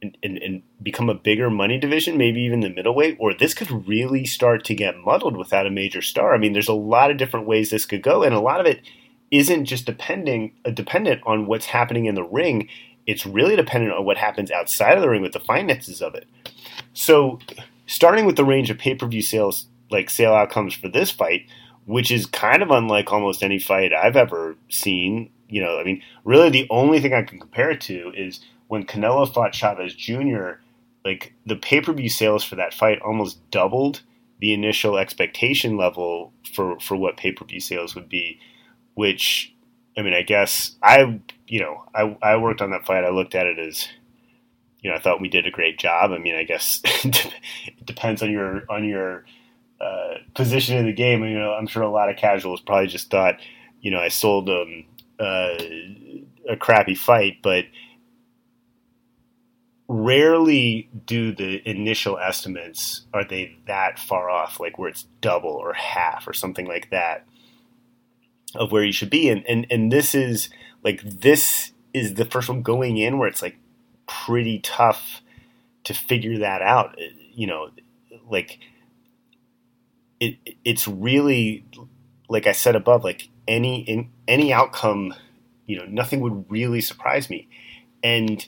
G: and, and, and become a bigger money division, maybe even the middleweight. Or this could really start to get muddled without a major star. I mean, there's a lot of different ways this could go, and a lot of it isn't just depending uh, dependent on what's happening in the ring it's really dependent on what happens outside of the ring with the finances of it. So, starting with the range of pay per view sales, like sale outcomes for this fight, which is kind of unlike almost any fight I've ever seen. You know, I mean, really the only thing I can compare it to is when Canelo fought Chavez Jr., like the pay per view sales for that fight almost doubled the initial expectation level for, for what pay per view sales would be, which I mean, I guess I, you know, I, I worked on that fight. I looked at it as, you know, I thought we did a great job. I mean, I guess it depends on your on your uh, position in the game. You know, I'm sure a lot of casuals probably just thought, you know, I sold them uh, a crappy fight, but rarely do the initial estimates are they that far off, like where it's double or half or something like that of where you should be. And, and, and this is like, this is the first one going in where it's like pretty tough to figure that out. You know, like it, it's really, like I said above, like any, in any outcome, you know, nothing would really surprise me. And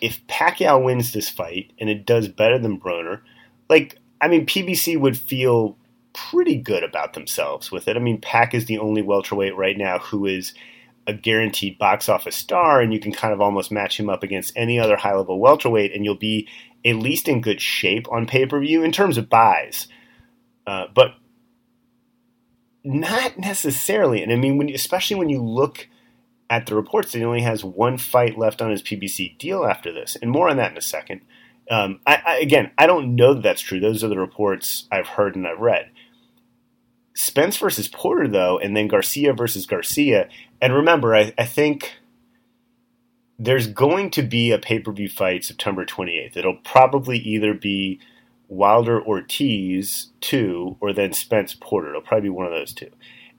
G: if Pacquiao wins this fight and it does better than Broner, like, I mean, PBC would feel pretty good about themselves with it. I mean, Pac is the only welterweight right now who is a guaranteed box office star, and you can kind of almost match him up against any other high level welterweight, and you'll be at least in good shape on pay per view in terms of buys. Uh, but not necessarily. And I mean, when, especially when you look at the reports, that he only has one fight left on his PBC deal after this, and more on that in a second. Um, I, I, again, I don't know that that's true. Those are the reports I've heard and I've read. Spence versus Porter, though, and then Garcia versus Garcia. And remember, I, I think there's going to be a pay per view fight September 28th. It'll probably either be Wilder Ortiz 2 or then Spence Porter. It'll probably be one of those two.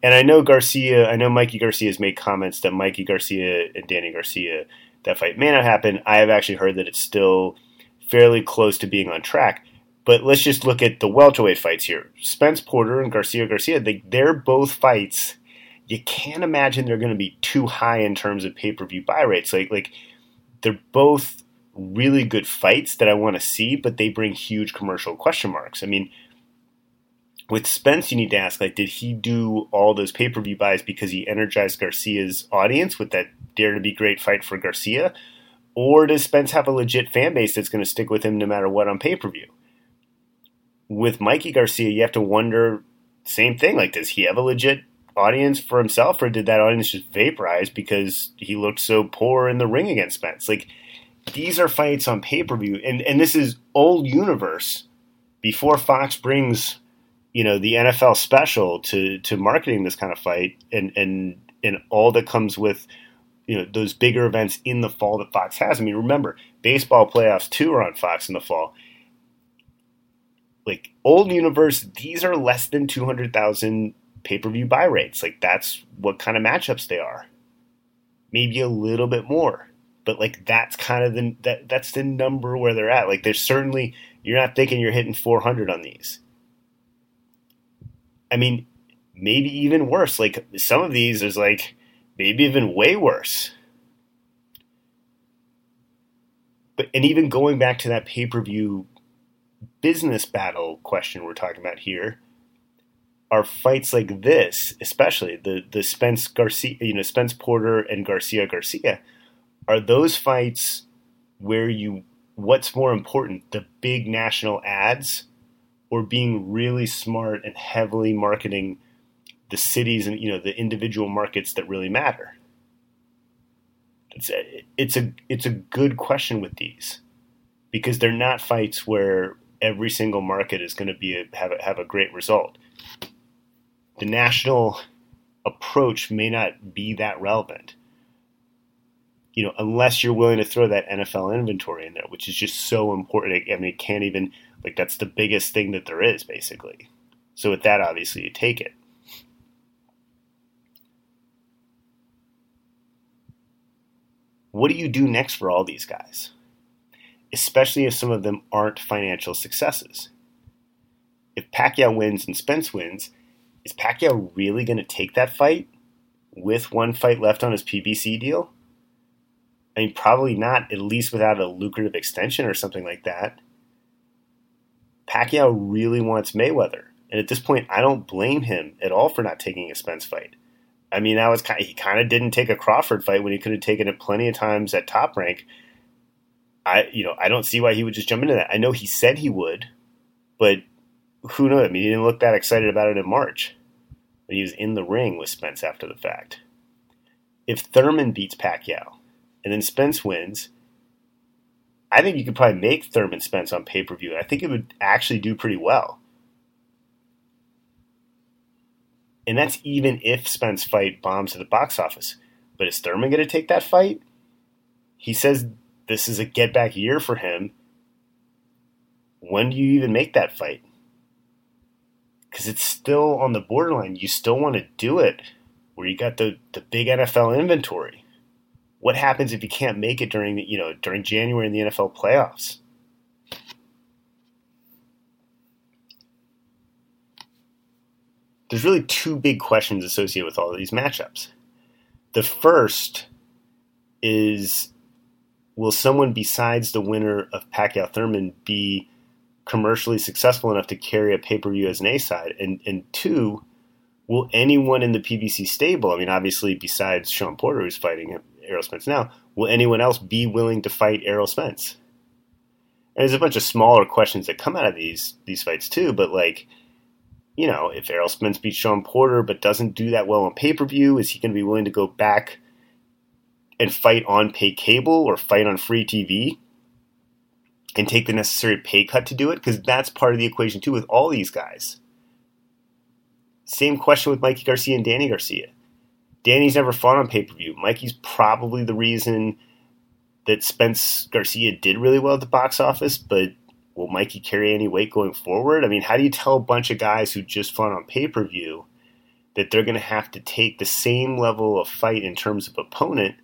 G: And I know Garcia, I know Mikey Garcia has made comments that Mikey Garcia and Danny Garcia, that fight may not happen. I have actually heard that it's still fairly close to being on track. But let's just look at the welterweight fights here. Spence Porter and Garcia Garcia, they, they're both fights. You can't imagine they're going to be too high in terms of pay per view buy rates. Like, like they're both really good fights that I want to see, but they bring huge commercial question marks. I mean, with Spence, you need to ask, like, did he do all those pay per view buys because he energized Garcia's audience with that Dare to Be Great fight for Garcia? Or does Spence have a legit fan base that's going to stick with him no matter what on pay per view? with Mikey Garcia, you have to wonder same thing. Like, does he have a legit audience for himself, or did that audience just vaporize because he looked so poor in the ring against Spence? Like, these are fights on pay per view, and and this is old universe before Fox brings you know the NFL special to to marketing this kind of fight and and and all that comes with you know those bigger events in the fall that Fox has. I mean, remember baseball playoffs too are on Fox in the fall. Like old universe, these are less than two hundred thousand pay per view buy rates. Like that's what kind of matchups they are. Maybe a little bit more, but like that's kind of the that that's the number where they're at. Like there's certainly you're not thinking you're hitting four hundred on these. I mean, maybe even worse. Like some of these is like maybe even way worse. But and even going back to that pay per view business battle question we're talking about here, are fights like this, especially the the Spence Garcia, you know, Spence Porter and Garcia Garcia, are those fights where you what's more important, the big national ads or being really smart and heavily marketing the cities and you know the individual markets that really matter? It's a, it's a it's a good question with these because they're not fights where every single market is going to be a, have a, have a great result. The national approach may not be that relevant. You know, unless you're willing to throw that NFL inventory in there, which is just so important. I mean, it can't even like that's the biggest thing that there is, basically. So with that, obviously, you take it. What do you do next for all these guys? Especially if some of them aren't financial successes. If Pacquiao wins and Spence wins, is Pacquiao really going to take that fight with one fight left on his PBC deal? I mean, probably not, at least without a lucrative extension or something like that. Pacquiao really wants Mayweather. And at this point, I don't blame him at all for not taking a Spence fight. I mean, that was kind of, he kind of didn't take a Crawford fight when he could have taken it plenty of times at top rank. I, you know, I don't see why he would just jump into that. I know he said he would, but who knows? I mean, he didn't look that excited about it in March when he was in the ring with Spence after the fact. If Thurman beats Pacquiao and then Spence wins, I think you could probably make Thurman Spence on pay per view. I think it would actually do pretty well. And that's even if Spence fight bombs at the box office. But is Thurman going to take that fight? He says this is a get back year for him. When do you even make that fight? Because it's still on the borderline. You still want to do it where you got the, the big NFL inventory. What happens if you can't make it during you know during January in the NFL playoffs? There's really two big questions associated with all of these matchups. The first is will someone besides the winner of Pacquiao Thurman be commercially successful enough to carry a pay per view as an A side? And and two, will anyone in the PBC stable, I mean, obviously besides Shawn Porter who's fighting Errol Spence now, will anyone else be willing to fight Errol Spence? And there's a bunch of smaller questions that come out of these these fights too, but like, you know, if Errol Spence beats Shawn Porter but doesn't do that well on pay per view, is he going to be willing to go back and fight on pay cable or fight on free TV and take the necessary pay cut to do it? Because that's part of the equation too with all these guys. Same question with Mikey Garcia and Danny Garcia. Danny's never fought on pay per view. Mikey's probably the reason that Spence Garcia did really well at the box office, but will Mikey carry any weight going forward? I mean, how do you tell a bunch of guys who just fought on pay per view that they're going to have to take the same level of fight in terms of opponent,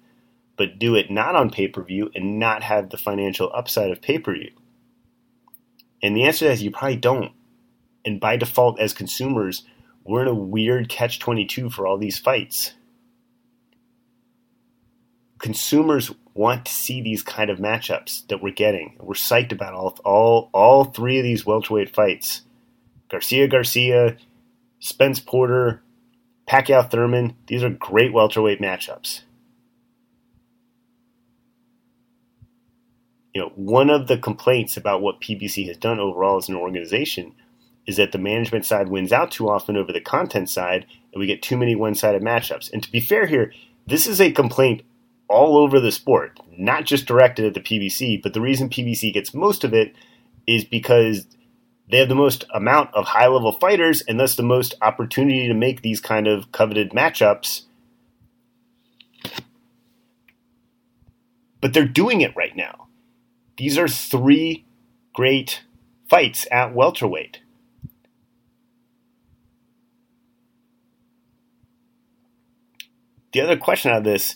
G: but do it not on pay per view and not have the financial upside of pay per view? And the answer to that is you probably don't. And by default, as consumers, we're in a weird catch 22 for all these fights consumers want to see these kind of matchups that we're getting. We're psyched about all all all three of these welterweight fights: Garcia Garcia, Spence Porter, Pacquiao Thurman. These are great welterweight matchups. You know, one of the complaints about what PBC has done overall as an organization is that the management side wins out too often over the content side, and we get too many one-sided matchups. And to be fair here, this is a complaint all over the sport, not just directed at the PBC, but the reason PBC gets most of it is because they have the most amount of high level fighters and thus the most opportunity to make these kind of coveted matchups. But they're doing it right now. These are three great fights at welterweight. The other question out of this,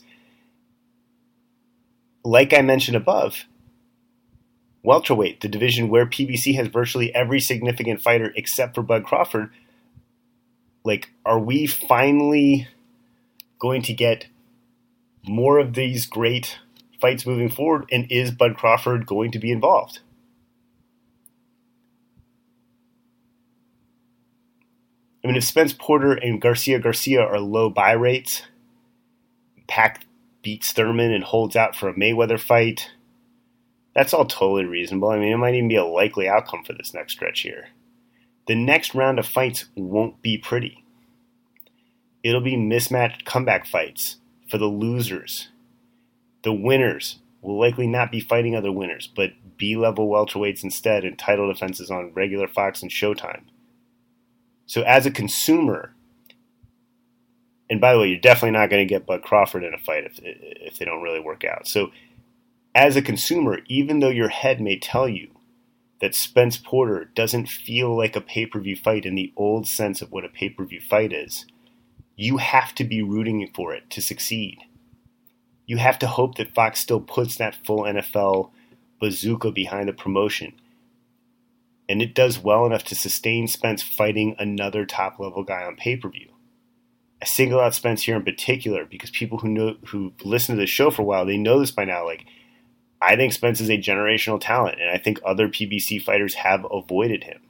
G: like I mentioned above, welterweight, the division where PBC has virtually every significant fighter except for Bud Crawford, like, are we finally going to get more of these great fights moving forward? And is Bud Crawford going to be involved? I mean, if Spence Porter and Garcia Garcia are low buy rates, Pac beats Thurman and holds out for a Mayweather fight, that's all totally reasonable. I mean, it might even be a likely outcome for this next stretch here. The next round of fights won't be pretty. It'll be mismatched comeback fights for the losers. The winners will likely not be fighting other winners, but B level welterweights instead and title defenses on regular Fox and Showtime. So, as a consumer, and by the way, you're definitely not going to get Bud Crawford in a fight if, if they don't really work out. So, as a consumer, even though your head may tell you that Spence Porter doesn't feel like a pay per view fight in the old sense of what a pay per view fight is, you have to be rooting for it to succeed. You have to hope that Fox still puts that full NFL bazooka behind the promotion. And it does well enough to sustain Spence fighting another top level guy on pay per view. I single out Spence here in particular because people who know who listen to the show for a while, they know this by now. Like I think Spence is a generational talent, and I think other PBC fighters have avoided him.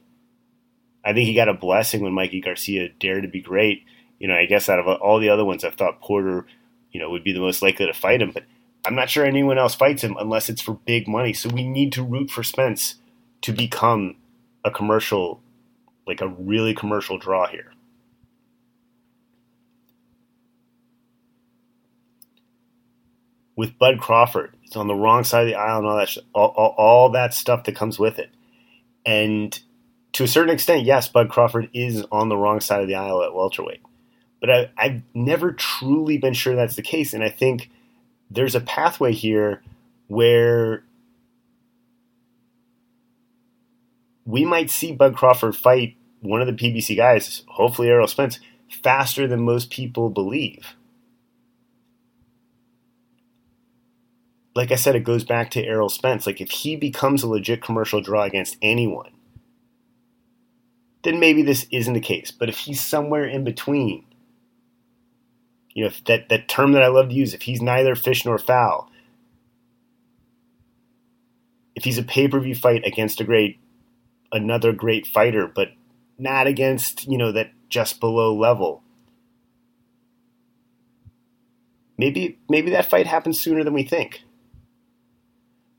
G: I think he got a blessing when Mikey Garcia dared to be great. You know, I guess out of all the other ones, I've thought Porter, you know, would be the most likely to fight him, but I'm not sure anyone else fights him unless it's for big money. So we need to root for Spence to become a commercial, like a really commercial draw here. With Bud Crawford. It's on the wrong side of the aisle and all that, all, all, all, that stuff that comes with it. And to a certain extent, yes, Bud Crawford is on the wrong side of the aisle at welterweight. But I, I've never truly been sure that's the case. And I think there's a pathway here where we might see Bud Crawford fight one of the PBC guys, hopefully Errol Spence, faster than most people believe. Like I said, it goes back to Errol Spence. Like if he becomes a legit commercial draw against anyone, then maybe this isn't the case. But if he's somewhere in between, you know, that that term that I love to use, if he's neither fish nor fowl, if he's a pay per view fight against a great, another great fighter, but not against you know that just below level. Maybe maybe that fight happens sooner than we think.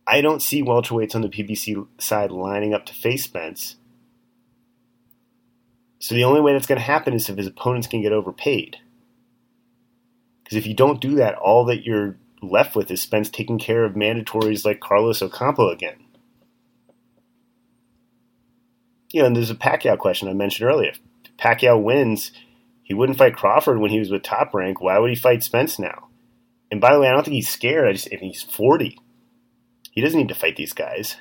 G: I don't see welterweights on the PBC side lining up to face Spence. So the only way that's going to happen is if his opponents can get overpaid. Because if you don't do that, all that you're left with is Spence taking care of mandatories like Carlos Ocampo again. You know, and there's a Pacquiao question I mentioned earlier. If Pacquiao wins, he wouldn't fight Crawford when he was with Top Rank. Why would he fight Spence now? And by the way, I don't think he's scared. I just, if he's 40. He doesn't need to fight these guys.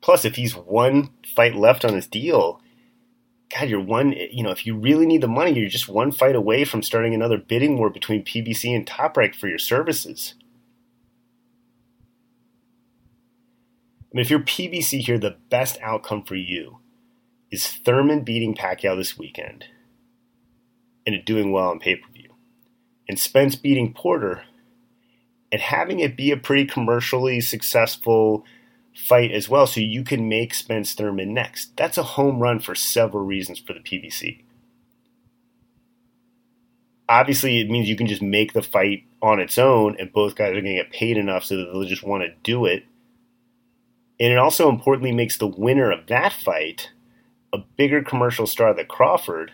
G: Plus, if he's one fight left on his deal, God, you're one, you know, if you really need the money, you're just one fight away from starting another bidding war between PBC and Top Rank for your services. I mean, if you're PBC here, the best outcome for you is Thurman beating Pacquiao this weekend and it doing well on pay per and Spence beating Porter and having it be a pretty commercially successful fight as well, so you can make Spence Thurman next. That's a home run for several reasons for the PBC. Obviously, it means you can just make the fight on its own, and both guys are going to get paid enough so that they'll just want to do it. And it also importantly makes the winner of that fight a bigger commercial star than Crawford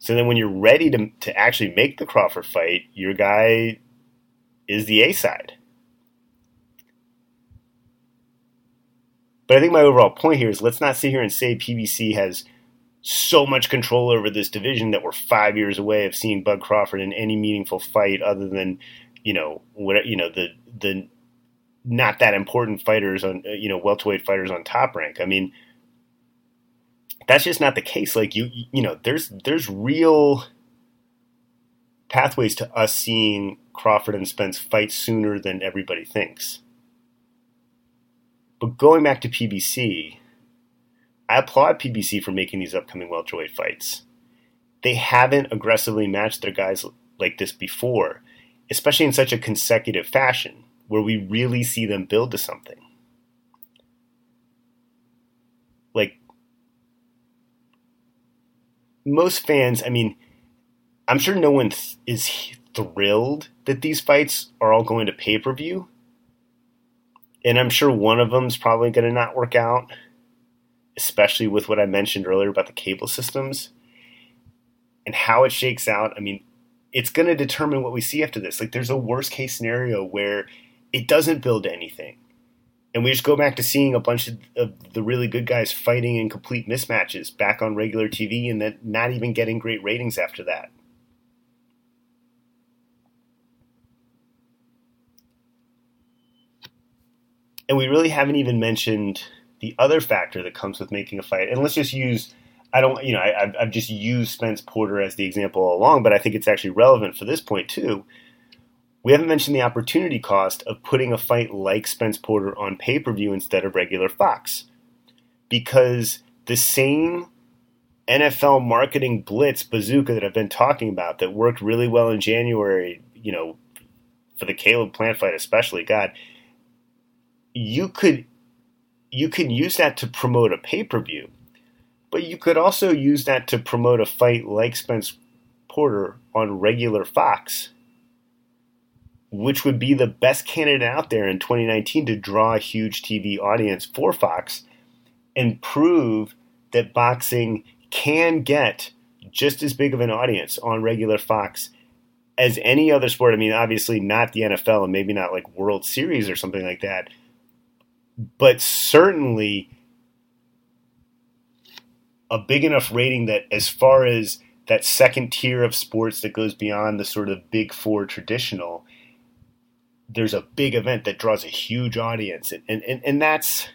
G: So then when you're ready to, to actually make the Crawford fight, your guy is the A side. But I think my overall point here is let's not sit here and say PBC has so much control over this division that we're five years away of seeing Bud Crawford in any meaningful fight other than, you know, what you know the the not that important fighters on you know welterweight fighters on top rank. I mean, that's just not the case. Like you you know, there's there's real pathways to us seeing Crawford and Spence fight sooner than everybody thinks. But going back to PBC, I applaud PBC for making these upcoming welterweight fights. They haven't aggressively matched their guys like this before, especially in such a consecutive fashion where we really see them build to something. Like most fans, I mean, I'm sure no one th- is thrilled that these fights are all going to pay per view and I'm sure one of them is probably going to not work out, especially with what I mentioned earlier about the cable systems and how it shakes out. I mean, it's going to determine what we see after this. Like, there's a worst case scenario where it doesn't build anything. And we just go back to seeing a bunch of, of the really good guys fighting in complete mismatches back on regular TV and then not even getting great ratings after that. And we really haven't even mentioned the other factor that comes with making a fight. And let's just use, I don't, you know, I, I've just used Spence Porter as the example all along, but I think it's actually relevant for this point too. We haven't mentioned the opportunity cost of putting a fight like Spence Porter on pay per view instead of regular Fox. Because the same NFL marketing blitz bazooka that I've been talking about that worked really well in January, you know, for the Caleb Plant fight especially, God, you could you can use that to promote a pay-per-view but you could also use that to promote a fight like Spence Porter on regular Fox which would be the best candidate out there in 2019 to draw a huge TV audience for Fox and prove that boxing can get just as big of an audience on regular Fox as any other sport. I mean, obviously not the NFL and maybe not like World Series or something like that, but certainly a big enough rating that as far as that second tier of sports that goes beyond the sort of big four traditional there's a big event that draws a huge audience. And and, and that's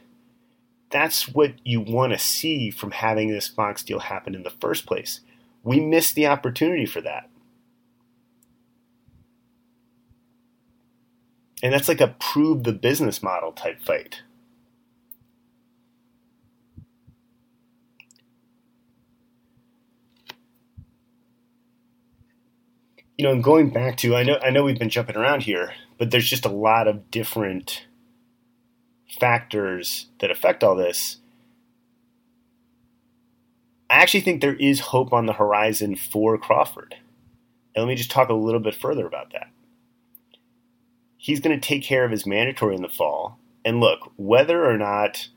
G: that's what you want to see from having this fox deal happen in the first place. We missed the opportunity for that. And that's like a prove the business model type fight. You know, and going back to I know I know we've been jumping around here, but there's just a lot of different factors that affect all this. I actually think there is hope on the horizon for Crawford. And let me just talk a little bit further about that. He's going to take care of his mandatory in the fall. And look, whether or not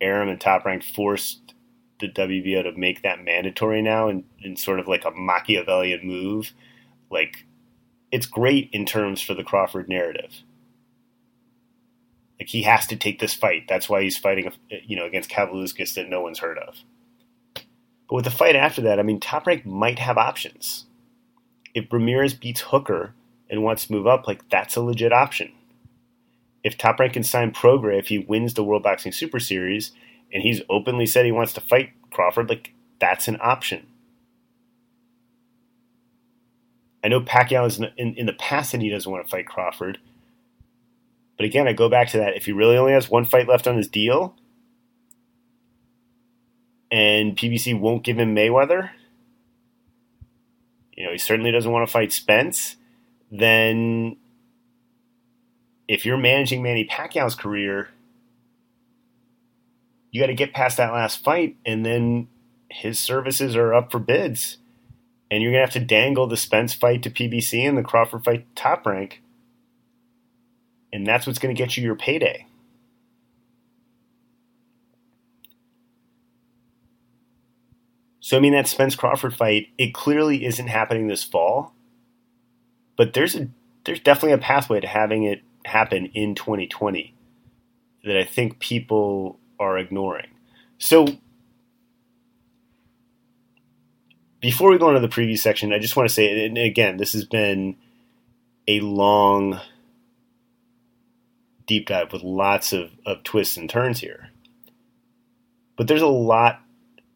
G: Arum and Top Rank forced the WBO to make that mandatory now in, in sort of like a Machiavellian move – like, it's great in terms for the Crawford narrative. Like he has to take this fight. That's why he's fighting, you know, against Kavaliauskas that no one's heard of. But with the fight after that, I mean, Top Rank might have options. If Ramirez beats Hooker and wants to move up, like that's a legit option. If Top Rank can sign Prograis if he wins the World Boxing Super Series and he's openly said he wants to fight Crawford, like that's an option. I know Pacquiao is in, in the past and he doesn't want to fight Crawford. But again, I go back to that. If he really only has one fight left on his deal, and PBC won't give him Mayweather, you know, he certainly doesn't want to fight Spence, then if you're managing Manny Pacquiao's career, you got to get past that last fight, and then his services are up for bids and you're gonna have to dangle the Spence fight to PBC and the Crawford fight top rank, and that's what's gonna get you your payday. So I mean that Spence Crawford fight, it clearly isn't happening this fall. But there's a there's definitely a pathway to having it happen in 2020 that I think people are ignoring. So before we go into the preview section, I just want to say, and again, this has been a long deep dive with lots of, of twists and turns here. But there's a lot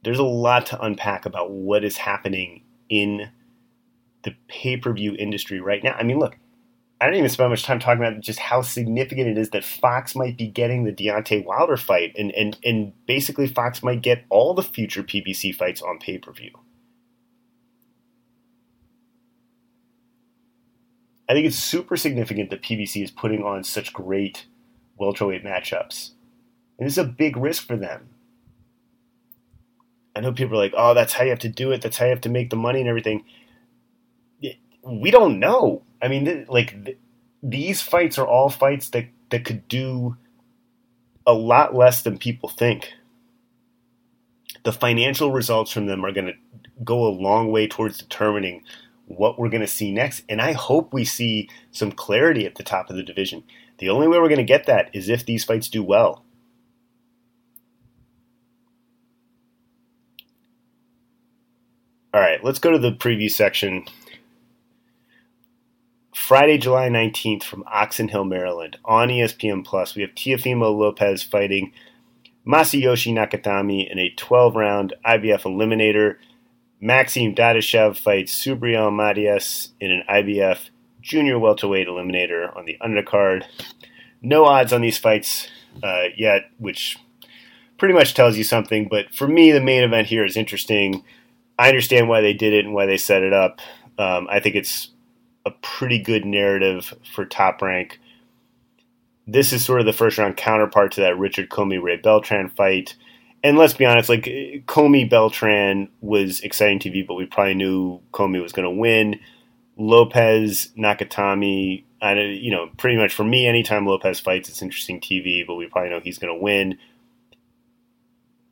G: there's a lot to unpack about what is happening in the pay-per-view industry right now. I mean, look, I don't even spend much time talking about just how significant it is that Fox might be getting the Deontay Wilder fight, and and and basically Fox might get all the future PBC fights on pay-per-view. I think it's super significant that PBC is putting on such great welterweight matchups. And this is a big risk for them. I know people are like, oh, that's how you have to do it. That's how you have to make the money and everything. We don't know. I mean, like, these fights are all fights that, that could do a lot less than people think. The financial results from them are going to go a long way towards determining what we're going to see next. And I hope we see some clarity at the top of the division. The only way we're going to get that is if these fights do well. All right, let's go to the preview section. Friday, July 19th from Oxon Hill, Maryland, on ESPN Plus, we have Teofimo Lopez fighting Masayoshi Nakatani in a 12 round IBF eliminator. Maxim Dadashev fights Subriel Matias in an IBF junior welterweight eliminator on the undercard. No odds on these fights uh, yet, which pretty much tells you something. But for me, the main event here is interesting. I understand why they did it and why they set it up. Um, I think it's a pretty good narrative for Top Rank. This is sort of the first round counterpart to that Richard Commey Ray Beltran fight and let's be honest, like Commey Beltran was exciting TV, but we probably knew Commey was going to win. Lopez Nakatani, I, you know, pretty much for me, anytime Lopez fights, it's interesting TV, but we probably know he's going to win.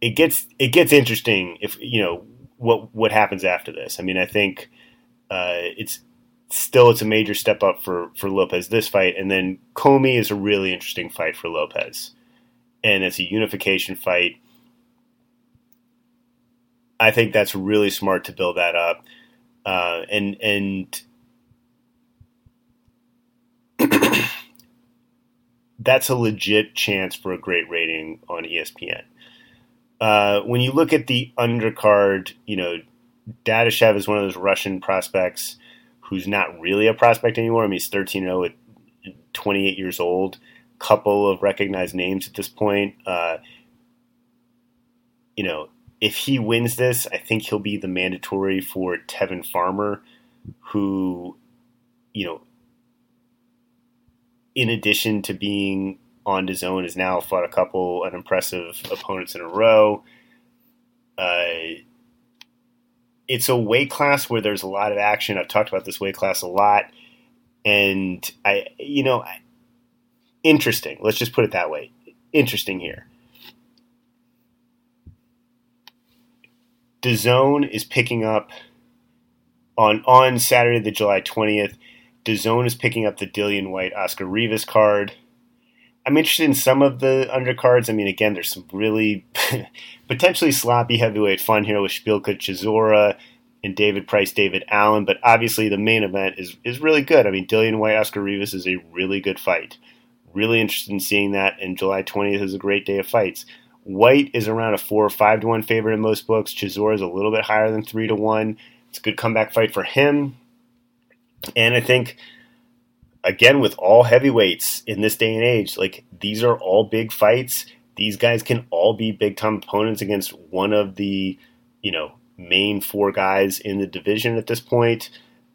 G: It gets it gets interesting if you know what what happens after this. I mean, I think uh, it's still it's a major step up for for Lopez this fight, and then Commey is a really interesting fight for Lopez, and it's a unification fight I think that's really smart to build that up, uh, and and that's a legit chance for a great rating on ESPN. Uh, when you look at the undercard, you know, Dadashev is one of those Russian prospects who's not really a prospect anymore. I mean, he's 13 0 at 28 years old. Couple of recognized names at this point. Uh, you know, if he wins this, I think he'll be the mandatory for Tevin Farmer, who, you know, in addition to being on his own, has now fought a couple unimpressive opponents in a row. Uh, it's a weight class where there's a lot of action. I've talked about this weight class a lot, and I, you know, interesting. Let's just put it that way. Interesting here. DAZN is picking up on on Saturday, the July twentieth. DAZN is picking up the Dillian Whyte Oscar Rivas card. I'm interested in some of the undercards. I mean, again, there's some really potentially sloppy heavyweight fun here with Szpilka Chisora and David Price, David Allen. But obviously, the main event is is really good. I mean, Dillian Whyte Oscar Rivas is a really good fight. Really interested in seeing that. And July 20th is a great day of fights. Whyte is around a four or five to one favorite in most books. Chisora is a little bit higher than three to one. It's a good comeback fight for him. And I think, again, with all heavyweights in this day and age, like these are all big fights. These guys can all be big time opponents against one of the, you know, main four guys in the division at this point.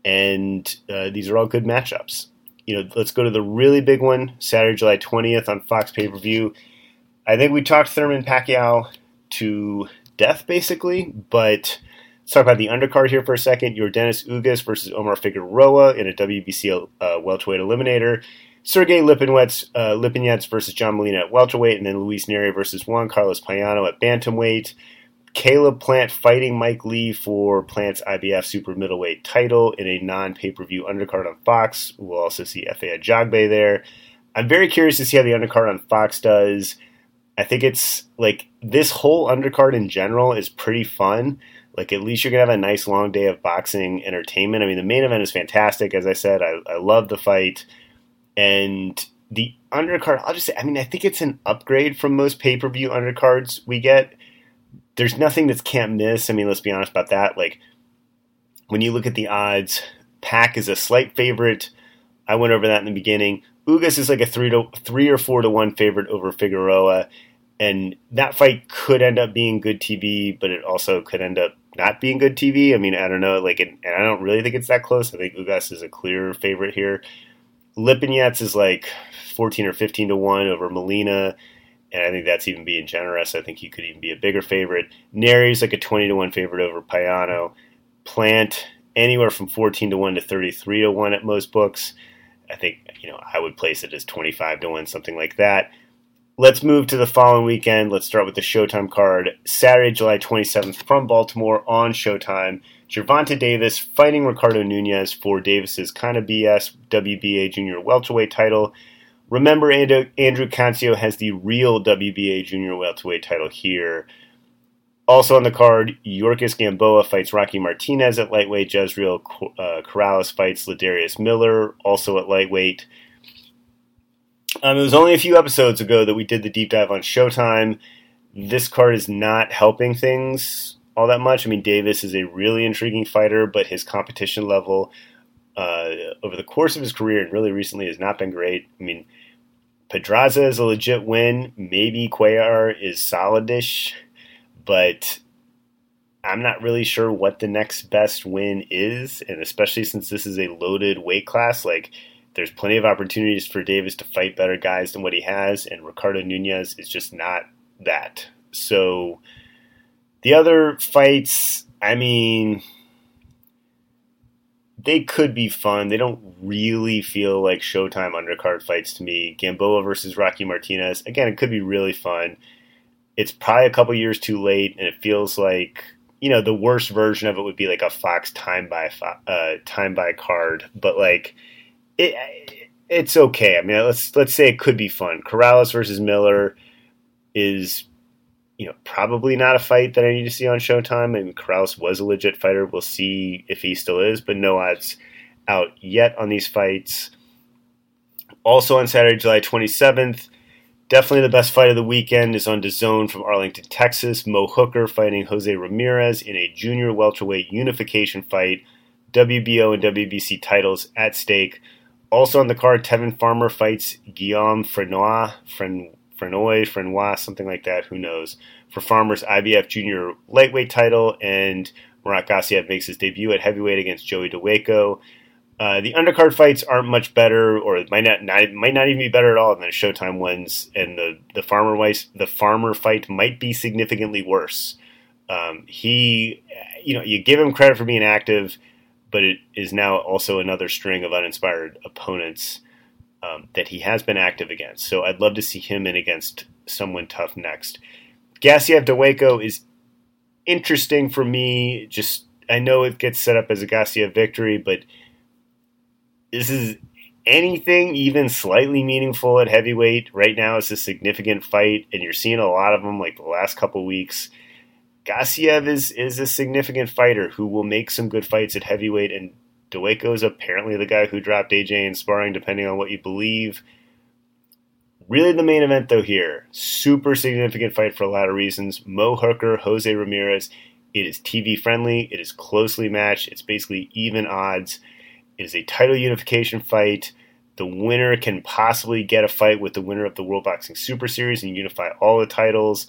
G: And uh, these are all good matchups. You know, let's go to the really big one, Saturday, July 20th on Fox pay per view. I think we talked Thurman Pacquiao to death, basically. But let's talk about the undercard here for a second. Yordenis Ugas versus Omar Figueroa in a WBC uh, welterweight eliminator. Sergey Lipinets, uh, Lipinets versus John Molina at welterweight, and then Luis Nery versus Juan Carlos Payano at bantamweight. Caleb Plant fighting Mike Lee for Plant's IBF super middleweight title in a non pay per view undercard on Fox. We'll also see Efe Ajagba there. I'm very curious to see how the undercard on Fox does. I think it's like this whole undercard in general is pretty fun. Like at least you're gonna have a nice long day of boxing entertainment. I mean, the main event is fantastic. As I said, I, I love the fight, and the undercard. I'll just say, I mean, I think it's an upgrade from most pay per view undercards we get. There's nothing that's can't miss. I mean, let's be honest about that. Like when you look at the odds, Pack is a slight favorite. I went over that in the beginning. Ugas is like a three to three or four to one favorite over Figueroa, and that fight could end up being good TV, but it also could end up not being good TV. I mean, I don't know. Like, and I don't really think it's that close. I think Ugas is a clear favorite here. Lipinets is like fourteen or fifteen to one over Molina, and I think that's even being generous. I think he could even be a bigger favorite. Nery's like a twenty to one favorite over Payano. Plant anywhere from fourteen to one to thirty three to one at most books. I think you know I would place it as 25 to 1, something like that. Let's move to the following weekend. Let's start with the Showtime card. Saturday, July 27th from Baltimore on Showtime. Gervonta Davis fighting Ricardo Nunez for Davis's kind of BS WBA junior welterweight title. Remember, Andrew, Andrew Cancio has the real WBA junior welterweight title here. Also on the card, Yorkis Gamboa fights Rocky Martinez at lightweight. Jezzreel uh, Corrales fights Ladarius Miller, also at lightweight. Um, it was only a few episodes ago that we did the deep dive on Showtime. This card is not helping things all that much. I mean, Davis is a really intriguing fighter, but his competition level uh, over the course of his career and really recently has not been great. I mean, Pedraza is a legit win. Maybe Cuellar is solidish but I'm not really sure what the next best win is, and especially since this is a loaded weight class, like there's plenty of opportunities for Davis to fight better guys than what he has, and Ricardo Nunez is just not that. So the other fights, I mean, they could be fun. They don't really feel like Showtime undercard fights to me. Gamboa versus Rocky Martinez, again, it could be really fun it's probably a couple years too late, and it feels like you know the worst version of it would be like a Fox time by uh, time by card, but like it it's okay. I mean, let's let's say it could be fun. Corrales versus Miller is you know probably not a fight that I need to see on Showtime. And Corrales was a legit fighter. We'll see if he still is, but no odds out yet on these fights. Also on Saturday, July 27th, Definitely the best fight of the weekend is on DAZN from Arlington, Texas. Mo Hooker fighting Jose Ramirez in a junior welterweight unification fight. WBO and WBC titles at stake. Also on the card, Tevin Farmer fights Guillaume Frenois, Fren, Frenoy, Frenois, something like that. Who knows? For Farmer's IBF junior lightweight title, and Murat Gassiev makes his debut at heavyweight against Joey Dawejko. Uh, the undercard fights aren't much better, or might not, not, might not even be better at all than the Showtime ones, and the the farmer wife, the farmer fight might be significantly worse. Um, he, you know, you give him credit for being active, but it is now also another string of uninspired opponents um, that he has been active against. So I'd love to see him in against someone tough next. Gassiev Dawejko is interesting for me. Just I know it gets set up as a Gassiev victory, but this is anything even slightly meaningful at heavyweight right now it's a significant fight and you're seeing a lot of them like the last couple weeks Gassiev is is a significant fighter who will make some good fights at heavyweight and Dawejko is apparently the guy who dropped AJ in sparring depending on what you believe. Really the main event though here. Super significant fight for a lot of reasons. Mo Hooker Jose Ramirez. It is TV friendly. It is closely matched. It's basically even odds. It is a title unification fight. The winner can possibly get a fight with the winner of the World Boxing Super Series and unify all the titles.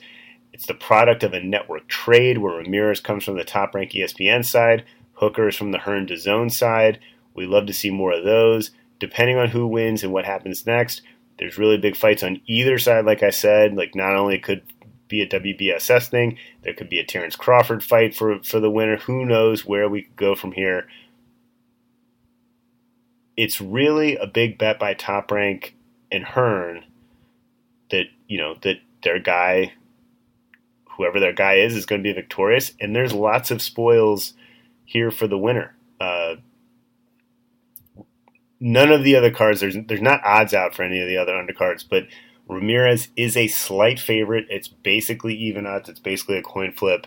G: It's the product of a network trade where Ramirez comes from the top ranked ESPN side, Hooker is from the Hearn Zone side. We love to see more of those. Depending on who wins and what happens next, there's really big fights on either side, like I said. Like, not only could be a WBSS thing, there could be a Terrence Crawford fight for, for the winner. Who knows where we could go from here it's really a big bet by Top Rank and Hearn that you know that their guy whoever their guy is is going to be victorious, and there's lots of spoils here for the winner. Uh, none of the other cards there's there's not odds out for any of the other undercards, but Ramirez is a slight favorite. It's basically even odds. It's basically a coin flip.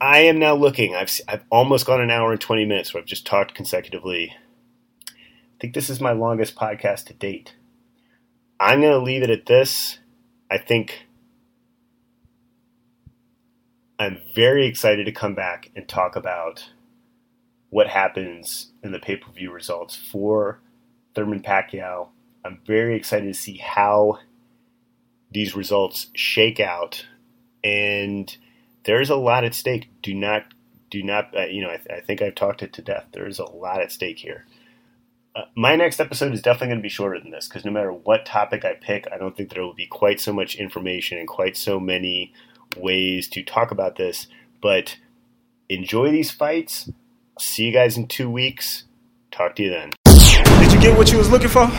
G: I am now looking. I've I've almost gone an hour and twenty minutes. where I've just talked consecutively. I think this is my longest podcast to date. I'm going to leave it at this. I think I'm very excited to come back and talk about what happens in the pay per view results for Thurman Pacquiao. I'm very excited to see how these results shake out, and there's a lot at stake. Do not, do not, uh, you know, I, th- I, think I've talked it to death. There is a lot at stake here. Uh, my next episode is definitely going to be shorter than this because no matter what topic I pick, I don't think there will be quite so much information and quite so many ways to talk about this. But enjoy these fights. See you guys in two weeks. Talk to you then.
B: Did you get what you was looking for?